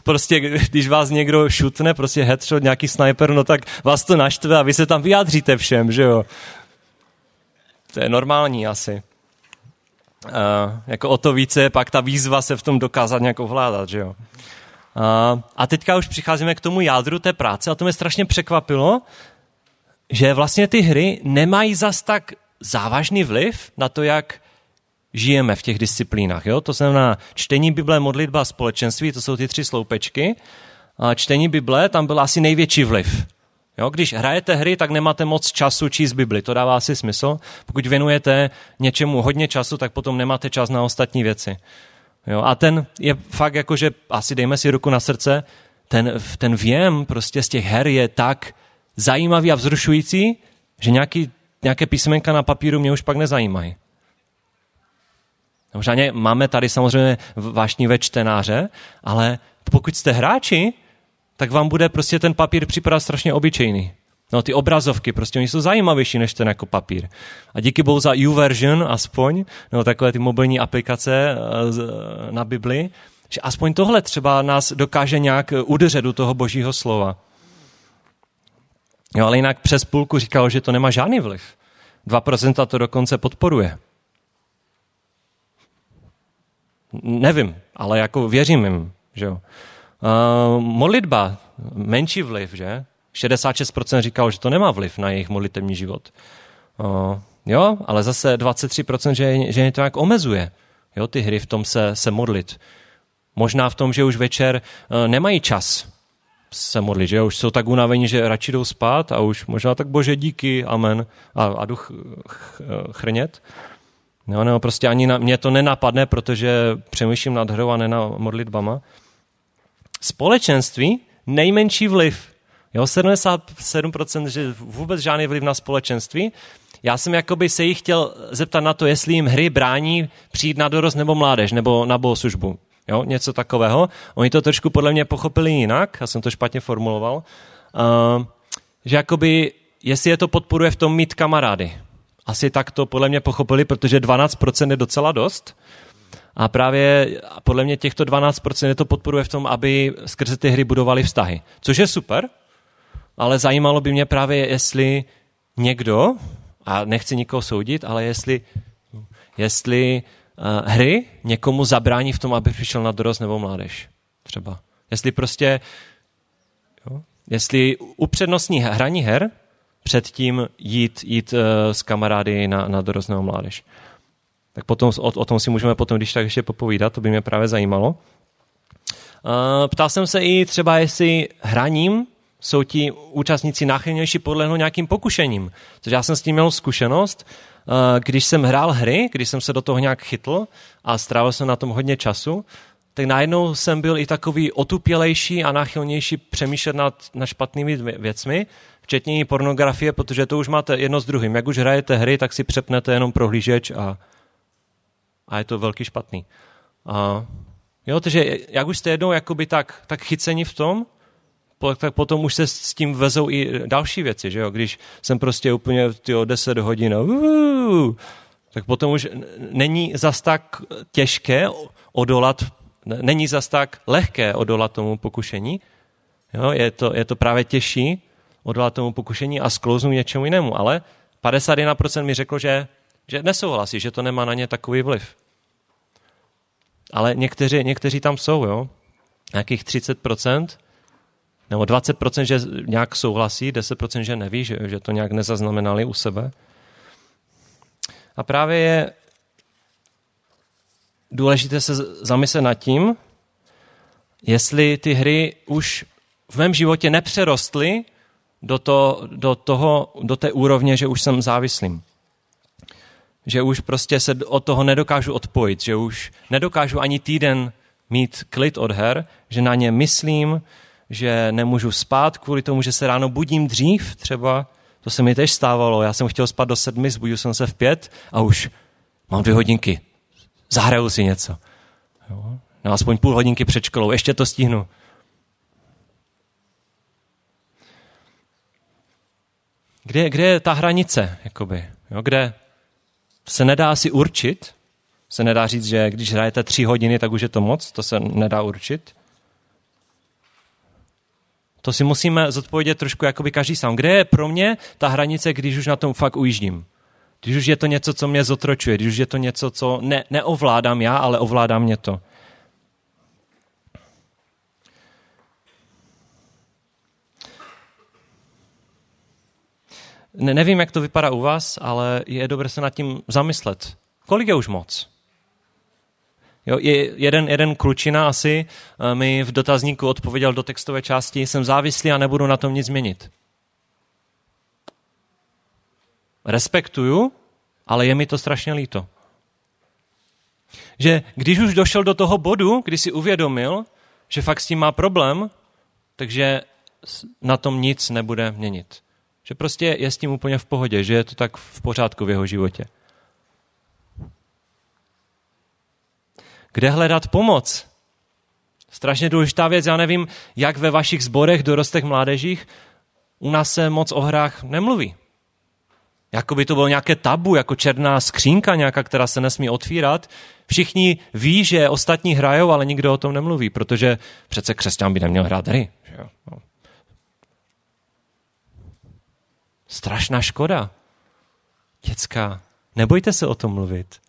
prostě, když vás někdo šutne, prostě headshot, nějaký sniper, no tak vás to naštve a vy se tam vyjádříte všem, že jo. To je normální asi. Uh, jako o to více pak ta výzva se v tom dokázat nějak ovládat, že jo. Uh, a teďka už přicházíme k tomu jádru té práce a to mě strašně překvapilo, že vlastně ty hry nemají zas tak závažný vliv na to, jak žijeme v těch disciplínách. Jo? To znamená čtení Bible, modlitba, společenství, to jsou ty tři sloupečky. A čtení Bible, tam byl asi největší vliv. Jo? Když hrajete hry, tak nemáte moc času číst Bibli, to dává asi smysl. Pokud věnujete něčemu hodně času, tak potom nemáte čas na ostatní věci. Jo? A ten je fakt jako, že asi dejme si ruku na srdce, ten, ten věm prostě z těch her je tak zajímavý a vzrušující, že nějaký nějaké písmenka na papíru mě už pak nezajímají. Možná máme tady samozřejmě vášnivé čtenáře, ale pokud jste hráči, tak vám bude prostě ten papír připadat strašně obyčejný. No ty obrazovky, prostě oni jsou zajímavější než ten jako papír. A díky bohu za YouVersion aspoň, no takové ty mobilní aplikace eh, na Bibli, že aspoň tohle třeba nás dokáže nějak udeřet do toho božího slova. Jo, ale jinak přes půlku říkal, že to nemá žádný vliv. 2% to dokonce podporuje. Nevím, ale jako věřím jim. Že jo. Uh, modlitba, menší vliv, že? 66% říkal, že to nemá vliv na jejich modlitební život. Uh, jo, ale zase 23%, že, že je to nějak omezuje. Jo, ty hry v tom se, se modlit. Možná v tom, že už večer uh, nemají čas se modlit, že už jsou tak unavení, že radši jdou spát a už možná tak bože díky, amen a, a jdu ch, ch, No, no, prostě ani na, mě to nenapadne, protože přemýšlím nad hrou a ne na modlitbama. Společenství, nejmenší vliv. Jo, 77%, že vůbec žádný vliv na společenství. Já jsem jakoby se jich chtěl zeptat na to, jestli jim hry brání přijít na dorost nebo mládež, nebo na bohoslužbu. Jo, něco takového. Oni to trošku podle mě pochopili jinak, já jsem to špatně formuloval, uh, že jakoby, jestli je to podporuje v tom mít kamarády. Asi tak to podle mě pochopili, protože 12% je docela dost. A právě podle mě těchto 12% je to podporuje v tom, aby skrze ty hry budovali vztahy. Což je super, ale zajímalo by mě právě, jestli někdo, a nechci nikoho soudit, ale jestli, jestli uh, hry někomu zabrání v tom, aby přišel na dorost nebo mládež. Třeba. Jestli prostě, jo, jestli upřednostní hraní her předtím jít, jít uh, s kamarády na, na dorost nebo mládež. Tak potom, o, o tom si můžeme potom, když tak ještě popovídat, to by mě právě zajímalo. Uh, ptal jsem se i třeba, jestli hraním jsou ti účastníci náchylnější podlehnout nějakým pokušením. Což já jsem s tím měl zkušenost, Eh, když jsem hrál hry, když jsem se do toho nějak chytl a strávil jsem na tom hodně času, tak najednou jsem byl i takový otupělejší a náchylnější přemýšlet nad, nad špatnými věcmi, včetně i pornografie, protože to už máte jedno s druhým. Jak už hrajete hry, tak si přepnete jenom prohlížeč a, a je to velký špatný. A, jo, takže jak už jste jednou jakoby tak, tak chyceni v tom, tak potom už se s tím vezou i další věci, že jo? Když jsem prostě úplně tyjo, 10 hodin, uh, tak potom už není zas tak těžké odolat, není zas tak lehké odolat tomu pokušení. Jo? Je, to, je to právě těžší odolat tomu pokušení a sklouznout něčemu jinému, ale 51% mi řeklo, že, že nesouhlasí, že to nemá na ně takový vliv. Ale někteří, někteří tam jsou, jo? Nějakých 30%, nebo 20%, že nějak souhlasí, 10%, že neví, že, že to nějak nezaznamenali u sebe. A právě je důležité se zamyslet nad tím, jestli ty hry už v mém životě nepřerostly do, to, do, toho, do té úrovně, že už jsem závislým. Že už prostě se od toho nedokážu odpojit, že už nedokážu ani týden mít klid od her, že na ně myslím, že nemůžu spát kvůli tomu, že se ráno budím dřív třeba. To se mi tež stávalo. Já jsem chtěl spát do sedmi, zbudil jsem se v pět a už mám dvě hodinky. Zahraju si něco. Jo? No aspoň půl hodinky před školou, ještě to stihnu. Kde, kde je ta hranice? Jakoby, jo? Kde se nedá si určit, se nedá říct, že když hrajete tři hodiny, tak už je to moc, to se nedá určit. To si musíme zodpovědět trošku jakoby každý sám. Kde je pro mě ta hranice, když už na tom fakt ujíždím? Když už je to něco, co mě zotročuje, když už je to něco, co ne, neovládám já, ale ovládá mě to. Ne, nevím, jak to vypadá u vás, ale je dobré se nad tím zamyslet. Kolik je už moc? Jo, je jeden, jeden klučina asi eh, mi v dotazníku odpověděl do textové části, jsem závislý a nebudu na tom nic změnit. Respektuju, ale je mi to strašně líto. Že když už došel do toho bodu, kdy si uvědomil, že fakt s tím má problém, takže na tom nic nebude měnit. Že prostě je s tím úplně v pohodě, že je to tak v pořádku v jeho životě. Kde hledat pomoc? Strašně důležitá věc, já nevím, jak ve vašich zborech, dorostech, mládežích, u nás se moc o hrách nemluví. Jako by to bylo nějaké tabu, jako černá skřínka nějaká, která se nesmí otvírat. Všichni ví, že ostatní hrajou, ale nikdo o tom nemluví, protože přece křesťan by neměl hrát hry. Že jo? No. Strašná škoda. Děcka, nebojte se o tom mluvit.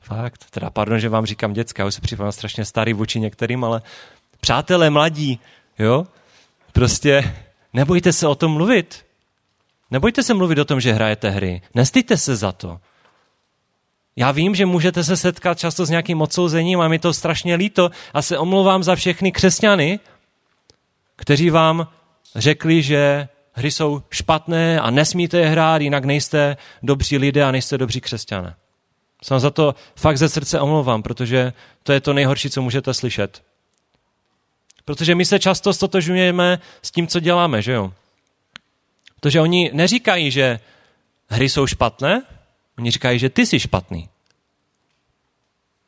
Fakt. Teda pardon, že vám říkám dětská, já už se připadám strašně starý vůči některým, ale přátelé mladí, jo, prostě nebojte se o tom mluvit. Nebojte se mluvit o tom, že hrajete hry. Nestýďte se za to. Já vím, že můžete se setkat často s nějakým odsouzením a mi to strašně líto a se omlouvám za všechny křesťany, kteří vám řekli, že hry jsou špatné a nesmíte je hrát, jinak nejste dobří lidé a nejste dobří křesťané. Jsem za to fakt ze srdce omlouvám, protože to je to nejhorší, co můžete slyšet. Protože my se často stotožujeme s tím, co děláme, že jo? Protože oni neříkají, že hry jsou špatné, oni říkají, že ty jsi špatný.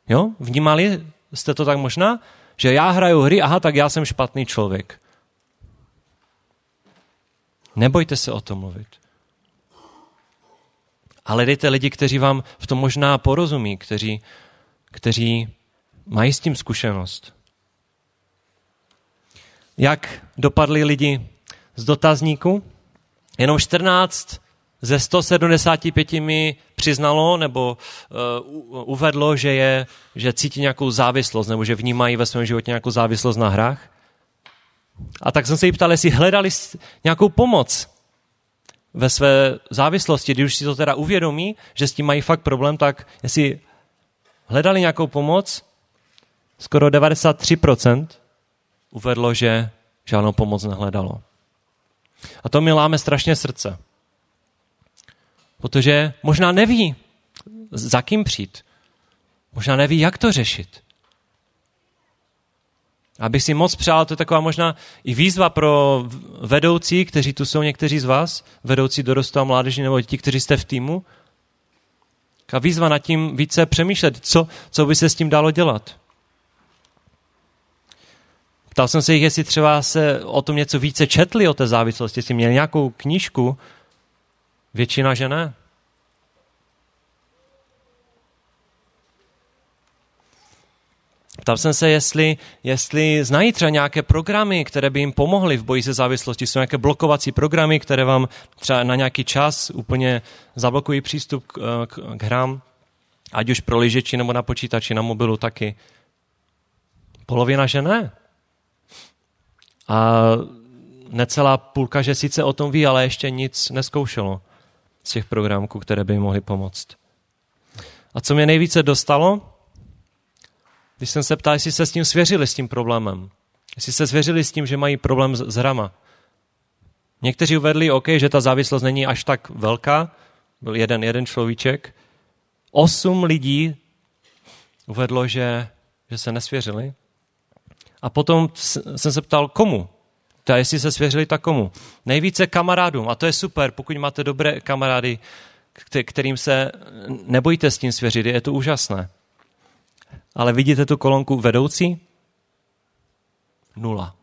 Jo? Vnímali jste to tak možná? Že já hraju hry, aha, tak já jsem špatný člověk. Nebojte se o tom mluvit. Ale dejte lidi, kteří vám v tom možná porozumí, kteří, kteří mají s tím zkušenost. Jak dopadli lidi z dotazníku? Jenom 14 ze 175 mi přiznalo nebo uh, uvedlo, že, je, že cítí nějakou závislost nebo že vnímají ve svém životě nějakou závislost na hrách. A tak jsem se jí ptal, jestli hledali nějakou pomoc ve své závislosti, když už si to teda uvědomí, že s tím mají fakt problém, tak jestli hledali nějakou pomoc, skoro 93% uvedlo, že žádnou pomoc nehledalo. A to mi láme strašně srdce. Protože možná neví, za kým přijít. Možná neví, jak to řešit. Abych si moc přál, to je taková možná i výzva pro vedoucí, kteří tu jsou někteří z vás, vedoucí dorostu a mládeži nebo ti, kteří jste v týmu. A výzva nad tím více přemýšlet, co, co by se s tím dalo dělat. Ptal jsem se jich, jestli třeba se o tom něco více četli, o té závislosti, jestli měli nějakou knížku. Většina, že ne. Ptal jsem se, jestli, jestli znají třeba nějaké programy, které by jim pomohly v boji se závislostí. Jsou nějaké blokovací programy, které vám třeba na nějaký čas úplně zablokují přístup k, k, k hrám, ať už pro ližeči nebo na počítači, na mobilu taky. Polovina, že ne. A necelá půlka, že sice o tom ví, ale ještě nic neskoušelo z těch programů, které by jim mohly pomoct. A co mě nejvíce dostalo, když jsem se ptal, jestli se s tím svěřili, s tím problémem. Jestli se svěřili s tím, že mají problém s, s hrama. Někteří uvedli, OK, že ta závislost není až tak velká. Byl jeden, jeden človíček. Osm lidí uvedlo, že, že se nesvěřili. A potom jsem se ptal, komu? Ta, jestli se svěřili, tak komu? Nejvíce kamarádům. A to je super, pokud máte dobré kamarády, kterým se nebojíte s tím svěřit, je to úžasné. Ale vidíte tu kolonku vedoucí? Nula.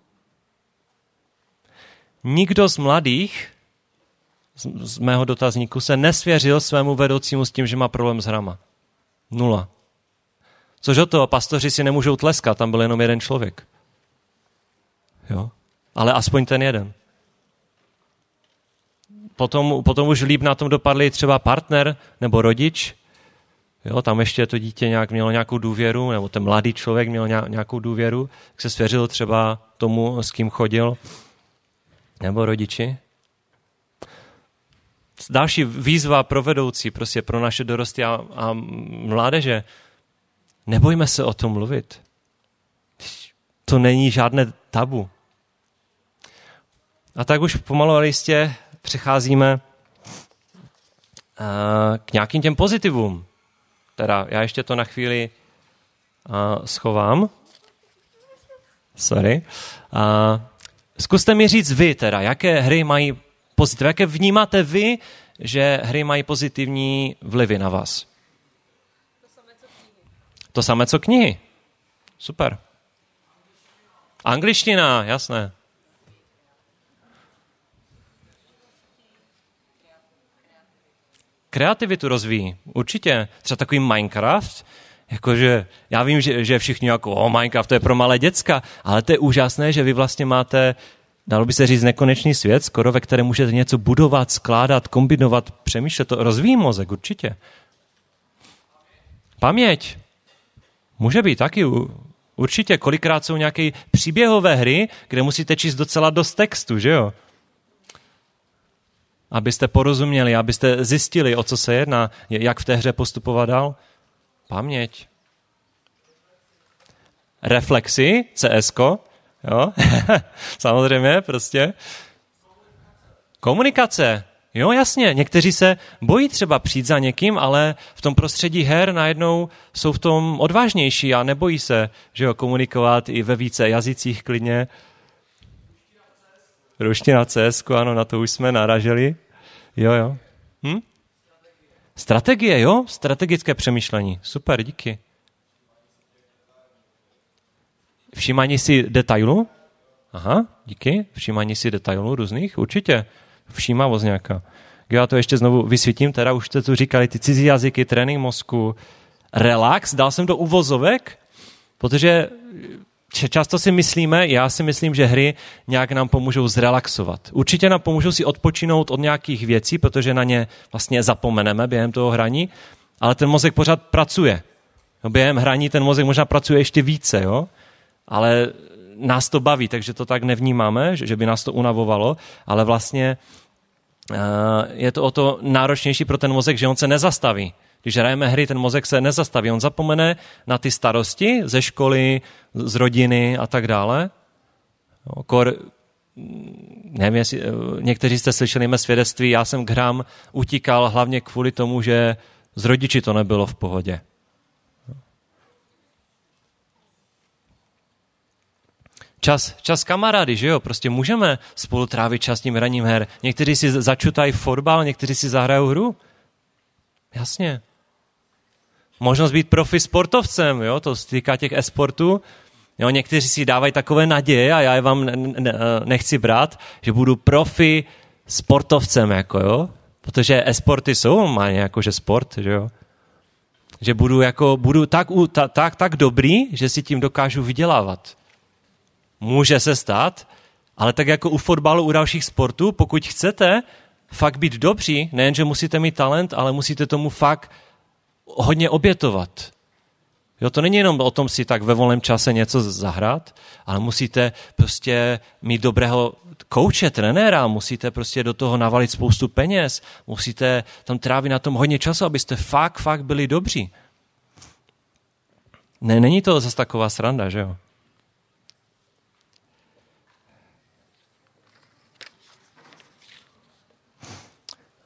Nikdo z mladých, z mého dotazníku, se nesvěřil svému vedoucímu s tím, že má problém s hrama. Nula. Což o to, pastoři si nemůžou tleskat, tam byl jenom jeden člověk. Jo? Ale aspoň ten jeden. Potom, potom už líp na tom dopadli třeba partner nebo rodič, Jo, tam ještě to dítě nějak mělo nějakou důvěru, nebo ten mladý člověk měl nějakou důvěru, tak se svěřil třeba tomu, s kým chodil, nebo rodiči. Další výzva pro vedoucí, prostě pro naše dorosty a, a mládeže. Nebojme se o tom mluvit. To není žádné tabu. A tak už pomalu a jistě přecházíme k nějakým těm pozitivům teda já ještě to na chvíli uh, schovám. Sorry. Uh, zkuste mi říct vy teda, jaké hry mají pozitiv, jaké vnímáte vy, že hry mají pozitivní vlivy na vás? To samé, co knihy. To samé, co knihy. Super. Angličtina, jasné. Kreativitu rozvíjí. Určitě. Třeba takový Minecraft, jakože já vím, že, že všichni jako, o, Minecraft to je pro malé děcka, ale to je úžasné, že vy vlastně máte, dalo by se říct, nekonečný svět, skoro ve kterém můžete něco budovat, skládat, kombinovat, přemýšlet, to rozvíjí mozek, určitě. Paměť. Může být taky určitě. Kolikrát jsou nějaké příběhové hry, kde musíte číst docela dost textu, že jo? Abyste porozuměli, abyste zjistili, o co se jedná, jak v té hře postupovat dál. Paměť. Reflexy, CS, jo? Samozřejmě, prostě. Komunikace. Jo, jasně, někteří se bojí třeba přijít za někým, ale v tom prostředí her najednou jsou v tom odvážnější a nebojí se, že jo, komunikovat i ve více jazycích klidně. Ruština CS, ano, na to už jsme naražili. Jo, jo. Hm? Strategie, jo? Strategické přemýšlení. Super, díky. Všímání si detailu? Aha, díky. Všímání si detailů různých? Určitě všímavost nějaká. Já to ještě znovu vysvětím, teda už jste tu říkali, ty cizí jazyky, trénink mozku, relax, dal jsem do uvozovek, protože často si myslíme, já si myslím, že hry nějak nám pomůžou zrelaxovat. Určitě nám pomůžou si odpočinout od nějakých věcí, protože na ně vlastně zapomeneme během toho hraní, ale ten mozek pořád pracuje. No, během hraní ten mozek možná pracuje ještě více, jo? ale nás to baví, takže to tak nevnímáme, že by nás to unavovalo, ale vlastně eh, je to o to náročnější pro ten mozek, že on se nezastaví. Když hrajeme hry, ten mozek se nezastaví. On zapomene na ty starosti ze školy, z rodiny a tak dále. Kor, nevím, jestli, eh, někteří jste slyšeli mé svědectví, já jsem k hrám utíkal hlavně kvůli tomu, že z rodiči to nebylo v pohodě. čas, čas kamarády, že jo? Prostě můžeme spolu trávit čas tím hraním her. Někteří si začutají fotbal, někteří si zahrajou hru. Jasně. Možnost být profi sportovcem, jo? To se týká těch esportů. Jo, někteří si dávají takové naděje a já je vám nechci brát, že budu profi sportovcem, jako jo? Protože esporty jsou má jakože sport, že jo? Že budu, jako, budu tak, tak, tak dobrý, že si tím dokážu vydělávat. Může se stát, ale tak jako u fotbalu, u dalších sportů, pokud chcete fakt být dobří, nejenže musíte mít talent, ale musíte tomu fakt hodně obětovat. Jo, to není jenom o tom si tak ve volném čase něco zahrát, ale musíte prostě mít dobrého kouče, trenéra, musíte prostě do toho navalit spoustu peněz, musíte tam trávit na tom hodně času, abyste fakt, fakt byli dobří. Ne, není to zase taková sranda, že jo?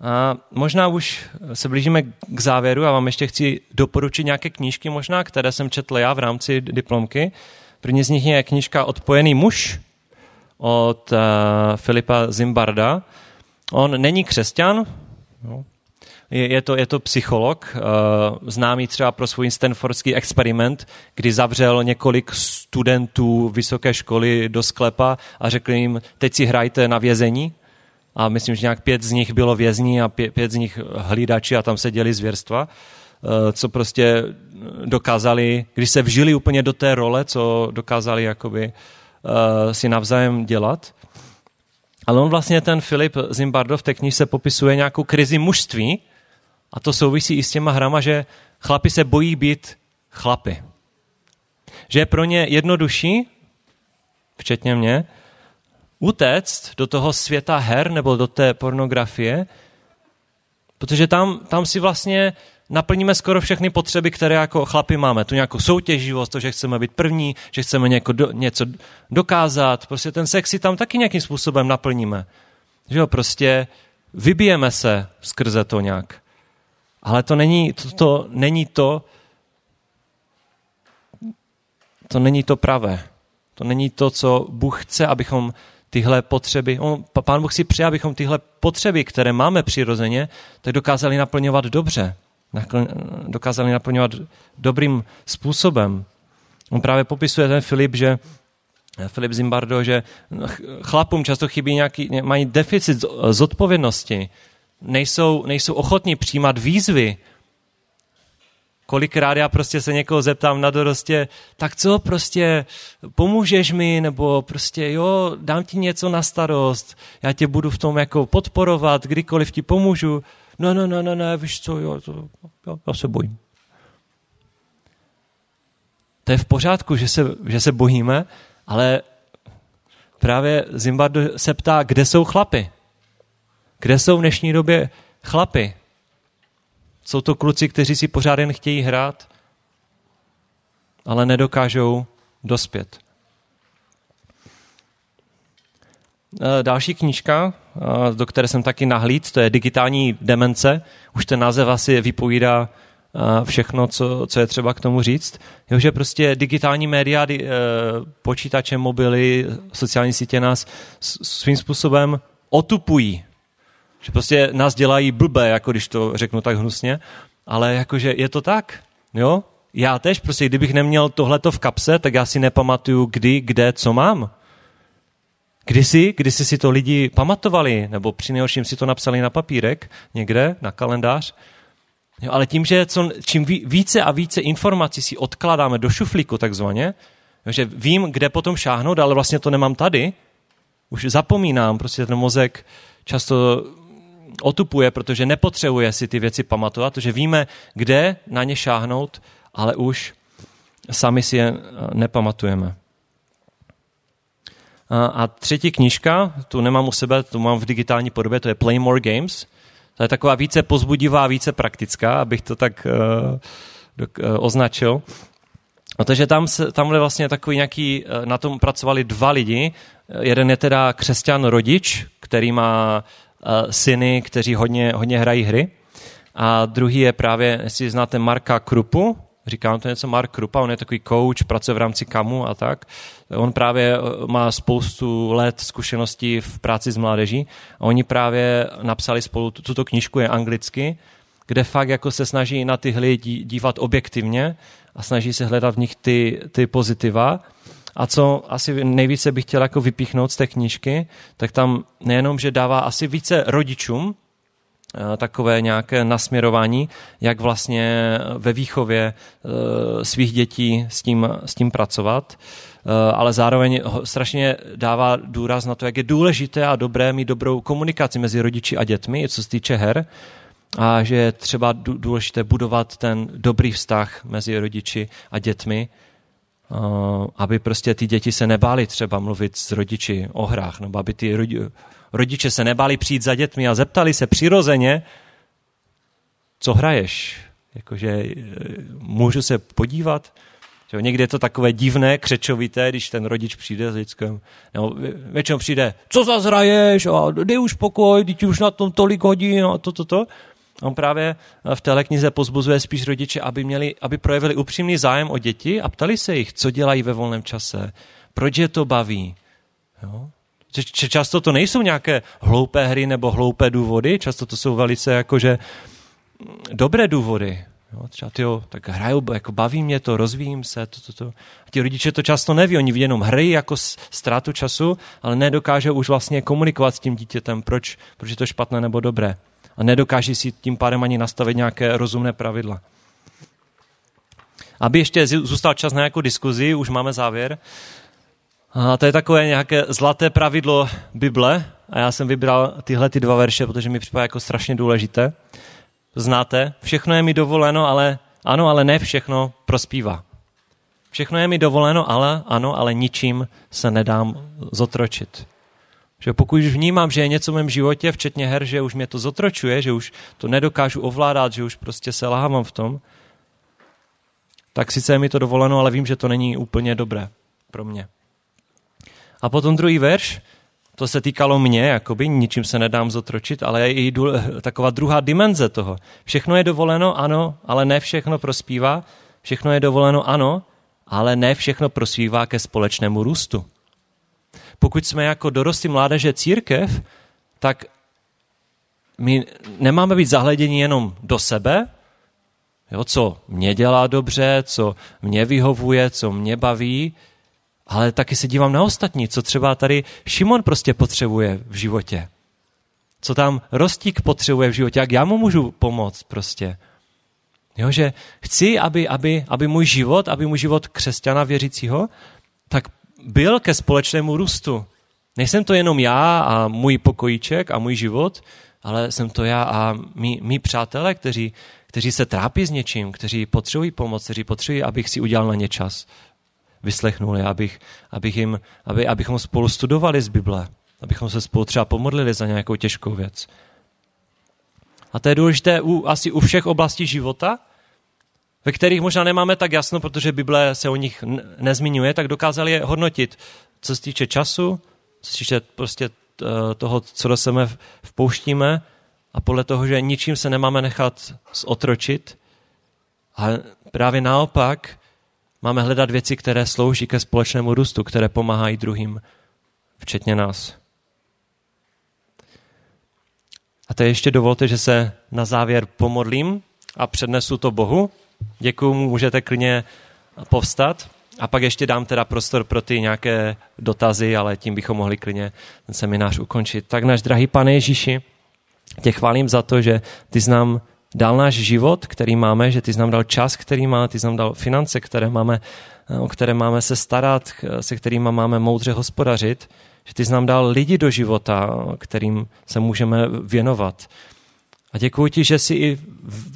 A možná už se blížíme k závěru a vám ještě chci doporučit nějaké knížky možná, které jsem četl já v rámci diplomky. První z nich je knížka Odpojený muž od uh, Filipa Zimbarda. On není křesťan, no. je, je, to, je to psycholog, uh, známý třeba pro svůj stanfordský experiment, kdy zavřel několik studentů vysoké školy do sklepa a řekl jim, teď si hrajte na vězení a myslím, že nějak pět z nich bylo vězní a pět, pět z nich hlídači a tam se děli zvěrstva, eh, co prostě dokázali, když se vžili úplně do té role, co dokázali jakoby uh, si navzájem dělat. Ale on vlastně, ten Filip Zimbardo v té knižce popisuje nějakou krizi mužství a to souvisí i s těma hrama, že chlapi se bojí být chlapy. Že je pro ně jednodušší, včetně mě, utéct do toho světa her nebo do té pornografie, protože tam, tam si vlastně naplníme skoro všechny potřeby, které jako chlapi máme. Tu nějakou soutěživost, to, že chceme být první, že chceme něko něco dokázat. Prostě ten sex si tam taky nějakým způsobem naplníme. Že jo, prostě vybijeme se skrze to nějak. Ale to není to, to, není to, to není to pravé. To není to, co Bůh chce, abychom tyhle potřeby, on, pán Bůh si přeje, abychom tyhle potřeby, které máme přirozeně, tak dokázali naplňovat dobře. Dokázali naplňovat dobrým způsobem. On právě popisuje ten Filip, že Filip Zimbardo, že chlapům často chybí nějaký, mají deficit zodpovědnosti, nejsou, nejsou ochotní přijímat výzvy, kolikrát já prostě se někoho zeptám na dorostě, tak co prostě, pomůžeš mi, nebo prostě jo, dám ti něco na starost, já tě budu v tom jako podporovat, kdykoliv ti pomůžu. No, no, no, no, no, víš co, jo, to, jo já se bojím. to je v pořádku, že se, že se bojíme, ale právě Zimbardo se ptá, kde jsou chlapy? Kde jsou v dnešní době chlapy? Jsou to kluci, kteří si pořád jen chtějí hrát, ale nedokážou dospět. Eh, další knížka, eh, do které jsem taky nahlíd, to je Digitální demence. Už ten název asi vypovídá eh, všechno, co, co je třeba k tomu říct. Jo, že prostě digitální média, počítače, mobily, sociální sítě nás svým způsobem otupují. Že prostě nás dělají blbé, jako když to řeknu tak hnusně, ale jakože je to tak, jo? Já tež, prostě kdybych neměl tohleto v kapse, tak já si nepamatuju, kdy, kde, co mám. Kdysi, kdysi si to lidi pamatovali, nebo při nejhorším si to napsali na papírek někde, na kalendář, jo, ale tím, že co, čím více a více informací si odkládáme do šuflíku takzvaně, že vím, kde potom šáhnout, ale vlastně to nemám tady, už zapomínám, prostě ten mozek často otupuje, protože nepotřebuje si ty věci pamatovat, protože víme, kde na ně šáhnout, ale už sami si je nepamatujeme. A třetí knížka, tu nemám u sebe, tu mám v digitální podobě, to je Play More Games. To je taková více pozbudivá, více praktická, abych to tak uh, označil. Protože tam, se, tam je vlastně takový nějaký, na tom pracovali dva lidi. Jeden je teda křesťan rodič, který má syny, kteří hodně, hodně hrají hry. A druhý je právě, jestli znáte Marka Krupu, říkám to něco, Mark Krupa, on je takový coach, pracuje v rámci KAMu a tak. On právě eh, má spoustu let zkušeností v práci s mládeží a oni právě napsali spolu, tuto knížku je anglicky, kde fakt jako se snaží na ty hry dívat objektivně a snaží se hledat v nich ty, ty pozitiva. A co asi nejvíce bych chtěl jako vypíchnout z té knížky, tak tam nejenom, že dává asi více rodičům, Eh, takové nějaké nasměrování, jak vlastně ve výchově eh, svých dětí s tím, s tím pracovat, eh, ale zároveň strašně dává důraz na to, jak je důležité a dobré mít dobrou komunikaci mezi rodiči a dětmi, co se týče her, a že je třeba důležité budovat ten dobrý vztah mezi rodiči a dětmi, aby prostě ty děti se nebály třeba mluvit s rodiči o hrách, nebo aby ty rodi, rodiče se nebáli přijít za dětmi a zeptali se přirozeně, co hraješ? Jakože e, můžu se podívat? Že někdy je to takové divné, křečovité, když ten rodič přijde s dětskem. Nebo většinou přijde, co zase hraješ? A dej už pokoj, teď už na tom tolik hodin a to, to, to. On právě v téhle knize pozbuzuje spíš rodiče, aby, měli, aby projevili upřímný zájem o děti a ptali se jich, co dělají ve volném čase, proč je to baví. Jo? Často to nejsou nějaké hloupé hry nebo hloupé důvody, často to jsou velice jakože dobré důvody. Jo, třeba tyjo, tak hraju, jako baví mě to, rozvíjím se, to, to, to. A ti rodiče to často neví, oni vidí jenom hry jako ztrátu času, ale nedokážou už vlastně komunikovat s tím dítětem, proč, proč je to špatné nebo dobré. A nedokáží si tím pádem ani nastavit nějaké rozumné pravidla. Aby ještě zůstal čas na nějakou diskuzi, už máme závěr, a to je takové nějaké zlaté pravidlo Bible a já jsem vybral tyhle ty dva verše, protože mi připadá jako strašně důležité. Znáte, všechno je mi dovoleno, ale ano, ale ne všechno prospívá. Všechno je mi dovoleno, ale ano, ale ničím se nedám zotročit. Že pokud už vnímám, že je něco v mém životě, včetně her, že už mě to zotročuje, že už to nedokážu ovládat, že už prostě se láhám v tom, tak sice je mi to dovoleno, ale vím, že to není úplně dobré pro mě. A potom druhý verš, to se týkalo mě, jakoby ničím se nedám zotročit, ale je i taková druhá dimenze toho. Všechno je dovoleno, ano, ale ne všechno prospívá. Všechno je dovoleno, ano, ale ne všechno prospívá ke společnému růstu. Pokud jsme jako dorosty mládeže církev, tak my nemáme být zahleděni jenom do sebe, jo, co mě dělá dobře, co mě vyhovuje, co mě baví, ale taky se dívám na ostatní, co třeba tady Šimon prostě potřebuje v životě. Co tam Rostík potřebuje v životě, jak já mu můžu pomoct prostě. Jo, že chci, aby, aby, aby můj život, aby můj život křesťana věřícího, tak byl ke společnému růstu. Nejsem to jenom já a můj pokojíček a můj život, ale jsem to já a mý, mý přátelé, kteří, kteří se trápí s něčím, kteří potřebují pomoc, kteří potřebují, abych si udělal na ně čas. Vyslechnul je, abych, abych jim, aby, abychom spolu studovali z Bible, abychom se spolu třeba pomodlili za nějakou těžkou věc. A to je důležité u, asi u všech oblastí života, ve kterých možná nemáme tak jasno, protože Bible se o nich nezmiňuje, tak dokázali je hodnotit, co se týče času, co se týče prostě eh, toho, co do sebe vpouštíme a podle toho, že ničím se nemáme nechat zotročit. A právě naopak máme hledat věci, které slouží ke společnému růstu, které pomáhají druhým, včetně nás. A to ještě dovolte, že se na závěr pomodlím a přednesu to Bohu. Děkuju, můžete klidně povstat. A pak ještě dám teda prostor pro ty nějaké dotazy, ale tím bychom mohli klidně ten seminář ukončit. Tak náš drahý pane Ježíši, tě chválím za to, že ty jsi nám dal náš život, který máme, že ty jsi nám dal čas, který máme, ty jsi nám dal finance, které máme, o které máme se starat, se kterými máme moudře hospodařit, že ty jsi nám dal lidi do života, kterým se můžeme věnovat. A děkuji ti, že jsi i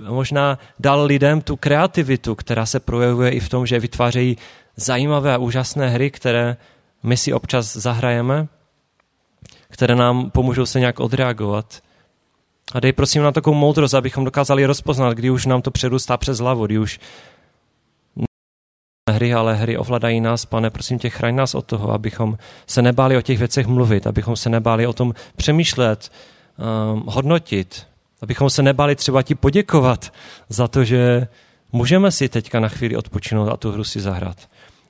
možná dal lidem tu kreativitu, která se projevuje i v tom, že vytvářejí zajímavé a úžasné hry, které my si občas zahrajeme, které nám pomůžou se nějak odreagovat. A dej prosím na takovou moudrost, abychom dokázali rozpoznat, kdy už nám to předůstá přes hlavu, kdy už hry, ale hry ovladají nás, pane, prosím tě, chraň nás od toho, abychom se nebáli o těch věcech mluvit, abychom se nebáli o tom přemýšlet, um, hodnotit, abychom se nebáli třeba ti poděkovat za to, že můžeme si teďka na chvíli odpočinout a tu hru si zahrát.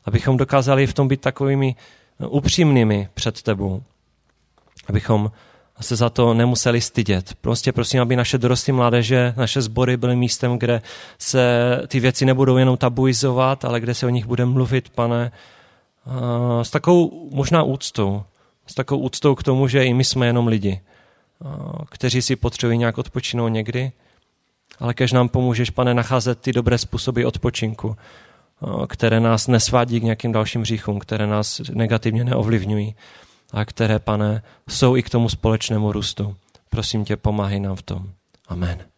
Abychom dokázali v tom být takovými upřímnými před tebou. Abychom se za to nemuseli stydět. Prostě prosím, aby naše dorostlé mládeže, naše sbory byly místem, kde se ty věci nebudou jenom tabuizovat, ale kde se o nich bude mluvit, pane, s takovou možná úctou. S takovou úctou k tomu, že i my jsme jenom lidi, kteří si potřebují nějak odpočinout někdy, ale kež nám pomůžeš, pane, nacházet ty dobré způsoby odpočinku, které nás nesvádí k nějakým dalším říchům, které nás negativně neovlivňují a které, pane, jsou i k tomu společnému růstu. Prosím tě, pomáhej nám v tom. Amen.